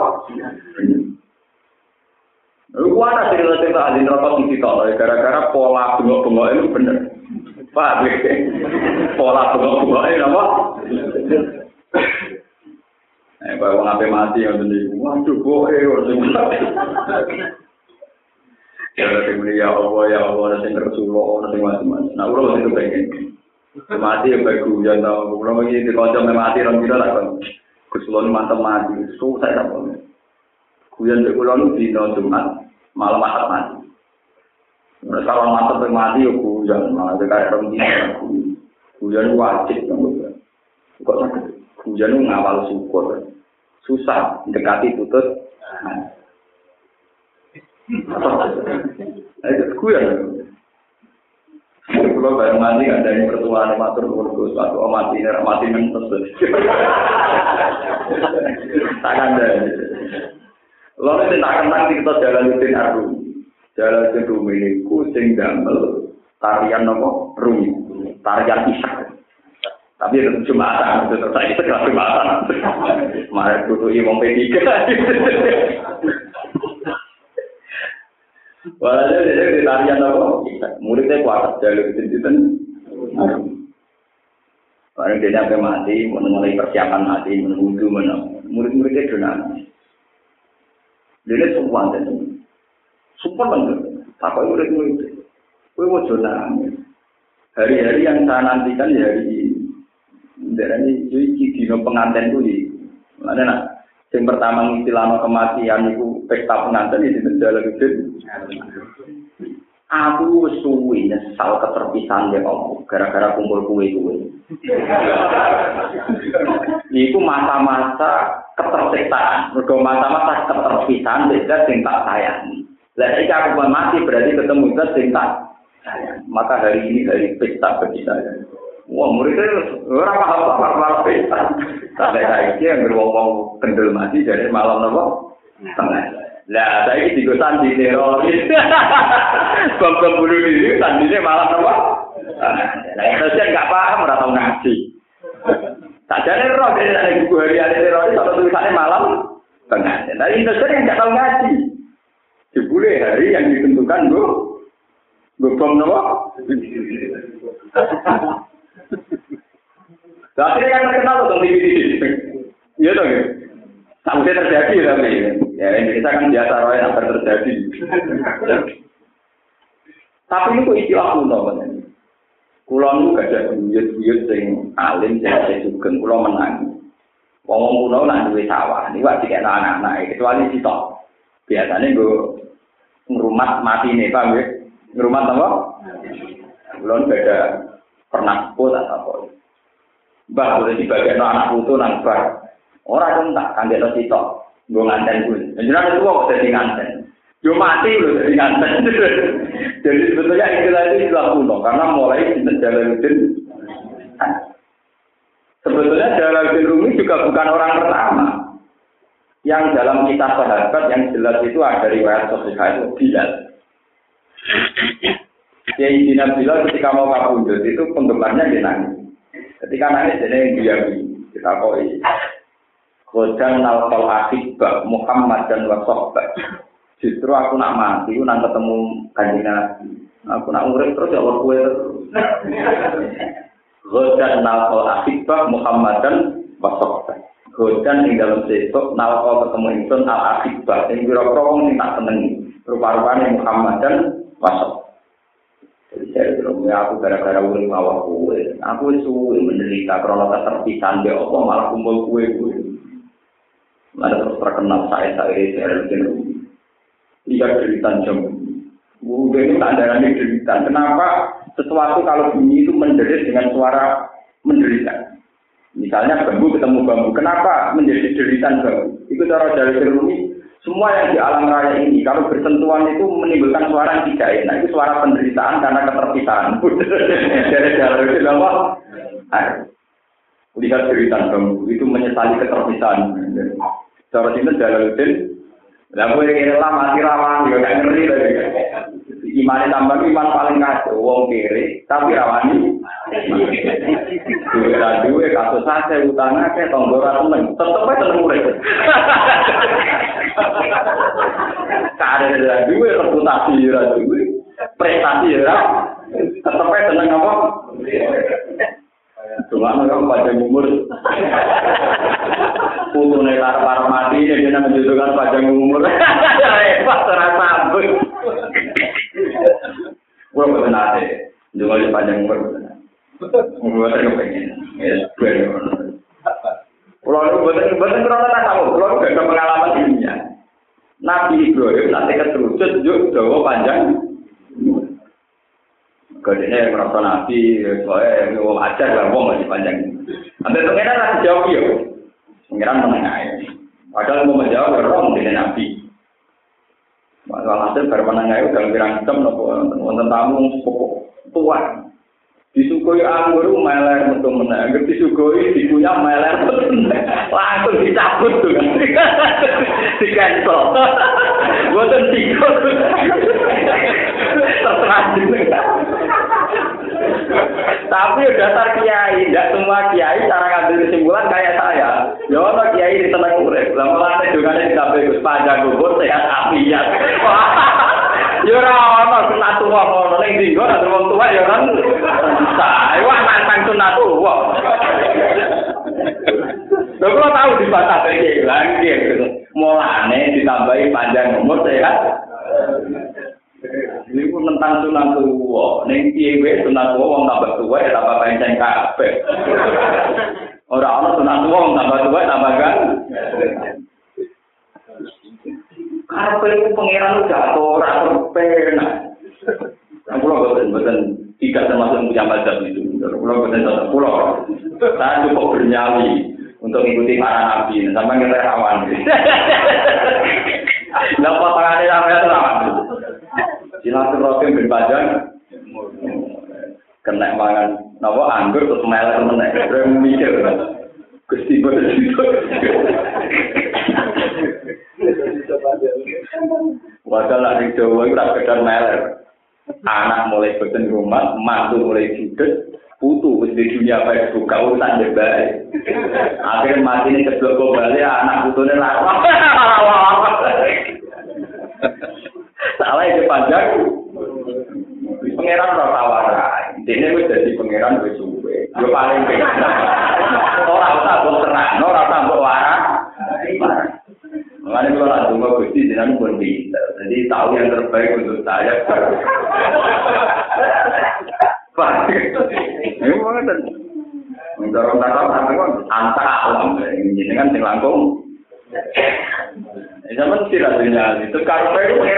Lu kuat aja cerita cerita ahli neraka sisi tolol. Gara-gara pola bengok bengok itu bener. Pak, pola bengok bengok itu apa? Eh, bawa ngapain mati yang jadi? Waduh, boleh orang Ya Allah, ya Allah, ya Allah, ada yang Rasulullah, ada macam-macam. Nah, ora itu pengen. Mati yang baik guru, ya Allah. Ulama ini dikocok, mati mati, orang kita lakukan. Kesulauan mantap mati, susah ya Allah. Kuyan di ulama itu di Jumat, malam ahad mati. Kalau mantap mati ya kuyan, malah kayak orang gini. Kuyan wajib yang Kok sakit? Kuyan ngawal syukur. Susah, dekati putut. Itu kuyan. Kalau bareng mati ada yang pertuaan matur kurgus, om mati ini mati nentes. Tak ada. Lalu saya tak kenal di kita jalan di sini jalan di rumah ini ku singgah tarian nopo rumi, tarian isak. Tapi itu jumatan, ada, itu selesai itu kelas cuma ada. Mari kutu imam p tiga. Walau dia di tarian nopo, muridnya kuat jalan di sini kan. Barang dia sampai mati, mulai persiapan mati, menunggu menunggu, murid-muridnya donasi. Dinamis. Dia semua itu. Sumpah bener. Apa murid-murid? Kue mau nangis. Hari-hari yang saya nantikan ya hari ini. Jadi dino pengantin itu. Mana nak? Yang pertama ngistilano kematian itu pesta pengantin di menjalan itu. Aku suwi nyesal keterpisahan ya Allah, gara-gara kumpul kue kue. Iku masa-masa ketersiksaan, mergo masa-masa keterpisahan beda sing tak sayangi. Lah aku mati berarti ketemu zat sing tak sayang. Maka hari ini hari pesta bagi saya. Wah, muridnya ora paham apa malah pesta. Sampai saiki yang ngomong kendel mati jadi malam nopo? Tengah. Lah, saya ini juga sandi teroris. Bom-bom bunuh diri, sandinya malam apa? Nah, Indonesia nggak paham, nggak tahu ngaji. Saja roh, jadi ada buku harian teroris, atau tulisannya malam tengah. Nah, Indonesia yang nggak tahu ngaji. Dibule hari yang ditentukan, bu. Bom apa? Tapi yang terkenal tuh TV-TV. Iya dong, ya? Sampai terjadi tapi ya Indonesia kan biasa roh yang terjadi. tapi itu istilah kuno kan. Kulo gak ada buyut-buyut sing alim sing sugeng kulo menang. Wong kulo nak duwe sawah, niku wak dikek anak-anak kecuali sitok. Biasanya gue ngrumat mati nih, Pak nggih. Ngrumat apa? Kulo ada pernah pun atau apa. Mbah, boleh dibagian anak putu nang bar. Ora dong tak kangge lo sitok. Gue nganten gue. Jenengan itu kok jadi nganten. Yo mati lo jadi nganten. jadi sebetulnya istilah itu istilah kuno karena mulai sinten Jalaluddin. Sebetulnya Jalaluddin Rumi juga bukan orang pertama. Yang dalam kisah sahabat yang jelas itu ada riwayat sosial itu Bilal. Kiai Dina Bilal ketika mau kabundut itu penggemarnya dia nangis. Ketika nangis dia yang diami. Kita koi. Godang nalkal akibah Muhammad dan wasohbah. Justru aku nak mati, aku nak ketemu kanjeng Nabi. Aku nak urip terus ya Allah kue. Godang nalkal akibah Muhammad dan wasohbah. Godang yang dalam sesok nalkal ketemu insun al akibah. Yang kira-kira sing tak senengi. Rupa-rupanya Muhammad dan wasohbah. Jadi saya bilang, ya aku gara-gara urip mawar kue. Aku suwe menderita karena terpisahan dia apa malah kumpul kue-kue. Mana terus terkenal saya saya saya Rumi. Lihat cerita jam. Ini tak ada cerita. Kenapa sesuatu kalau bunyi itu menderit dengan suara menderita? Misalnya bambu ketemu bambu. Kenapa menjadi deritan bambu? Itu cara dari Rumi. Semua yang di alam raya ini, kalau bersentuhan itu menimbulkan suara yang tidak enak. Itu suara penderitaan karena keterpisahan. dari jalan itu apa? Lihat cerita bambu. Itu menyesali keterpisahan. Cara jalan Jalaluddin. Lah kowe kene lah mati rawan yo gak ngeri lho. Imane tambah iman paling kacau wong kere tapi rawani. Duwe ra duwe kasus sate utangnya ke tonggo temen. Tetep ae tetep urip. Kare ra reputasi ra duwe. Prestasi ya, tetep ae tenang apa? Tuhan kamu panjang umur. Untungnya tak parah mati, jadi nak menjodohkan panjang umur. Repot, ora abis. Gue gak pernah ada, panjang umur. Gue tadi pengen, ya, gue yang Kalau itu bener, bener kurang lebih sama. Kalau itu pengalaman dunia. Nabi Ibrahim nanti keterucut juga, jauh panjang. Kodenya merasa nabi, soalnya yang mau ajar lah, mau masih panjang. Nanti pengiran lah jawab ya, pengiran menengah ya. Padahal mau menjawab orang dengan nabi. Masalah hasil baru menengah itu dalam pirang hitam, nopo wonten tamu pokok. tuan. Disukui anggur meler meneh, anggere disukui dikunyah meler langsung dicabut tuh. Di cancel. Boten Terserah Tapi dasar kiai, tidak semua kiai cara ngambil kesimpulan kayak saya. Ya kiai di tenang urip. Lah mulane juga tidak bagus panjang kubur sehat afiat. Ya ora ono sunat tuwa ngono ning dinggo ada wong tuwa ya kan. Saya wah nantang sunat tuwa. Kula tahu di batas iki lagi gitu. Mulane ditambahi panjang umur sehat. Tentang sunat tuwa. Ning piye wae sunat tuwa wong tambah tuwa ya tambah panjang kabeh. Ora ono sunat tuwa wong tambah tuwa tambah kan. Karepe iku pangeran jatuh ora terpena. Nah, pulau boten tidak termasuk punya mazhab itu. Pulau boten tetap pulau. Saya cukup bernyali untuk mengikuti para nabi. Sampai kita rawan. Nah, potongannya sampai itu. Silaturahim bin Padang kena mangan napa anggur terus melek meneh. Mikir. Gusti boten Padahal lah di Jawa itu sekedar meler. Anak mulai boten rumah, mantu mulai judes, putu di dunia baik buka urusan ya baik. Akhirnya mati ini keblok kembali anak putune lawan. Salah itu panjang. Pangeran ora. Dene wis dadi pangeran wis suwe. Yo paling ora usah mbok terang, ora usah mbok. Makanya kalau ada dua gusti jangan pun bisa. Jadi tahu yang terbaik untuk saya.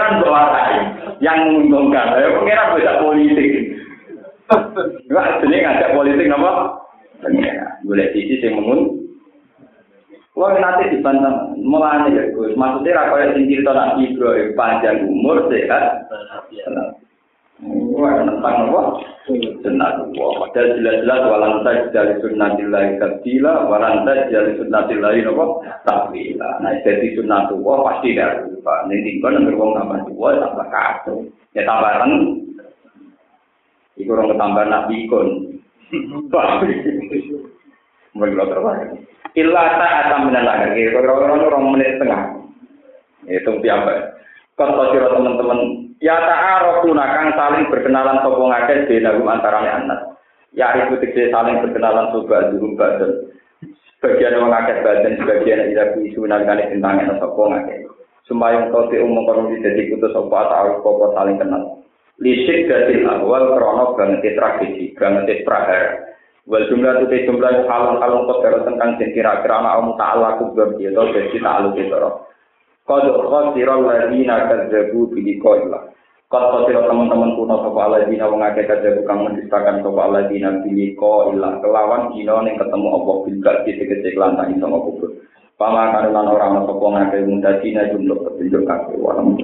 Pengiran bawa yang menguntungkan. Ya pengiran beda politik. Enggak, jadi ngajak politik apa? Pengiran. Boleh sisi yang menguntungkan. Wah nanti dibantah mulane ya Gus. Maksudnya rakyat sing cerita Nabi Ibrahim panjang umur sehat. Padahal jelas-jelas walan taj dari sunnatillahi tabdila, walan taj dari sunnatillahi apa? Tabdila. Nah jadi sunnah Allah pasti dari lupa. Ini tinggal nang wong tambah tua tambah kacau. Ya tambah ren. Iku orang tambah nabi kon. Mungkin lo terbaik. Illa ta'ata minal akhir. Kira-kira orang menit setengah. Itu piamba. Kata sira teman-teman, ya ta'arafuna kang saling berkenalan sapa ngakeh benagum antarane anak. Ya itu tegese saling berkenalan coba dulu badan. Sebagian wong akeh badan, sebagian ila isu nalgane bintangnya sapa ngakeh. Sumayung kau te umum kono dadi putus sapa ta'aruf apa saling kenal. Lisik datil awal krono banget tragedi, banget prahara. Wal jumlah itu jumlah kalung kalung kodar tentang kira-kira ana om ta'ala kubur dia atau jadi ta'alu itu Kau khosiral ladina kadzabu bi liqa'illah. Kau khosiral teman-teman kuno sapa aladina wong akeh kadzabu kang mendustakan sapa aladina bi liqa'illah. Kelawan dina ning ketemu apa di tegese lantai sama kubur. Pama kanulan orang sapa ngakeh mundadina jumlah petunjuk kabeh walam.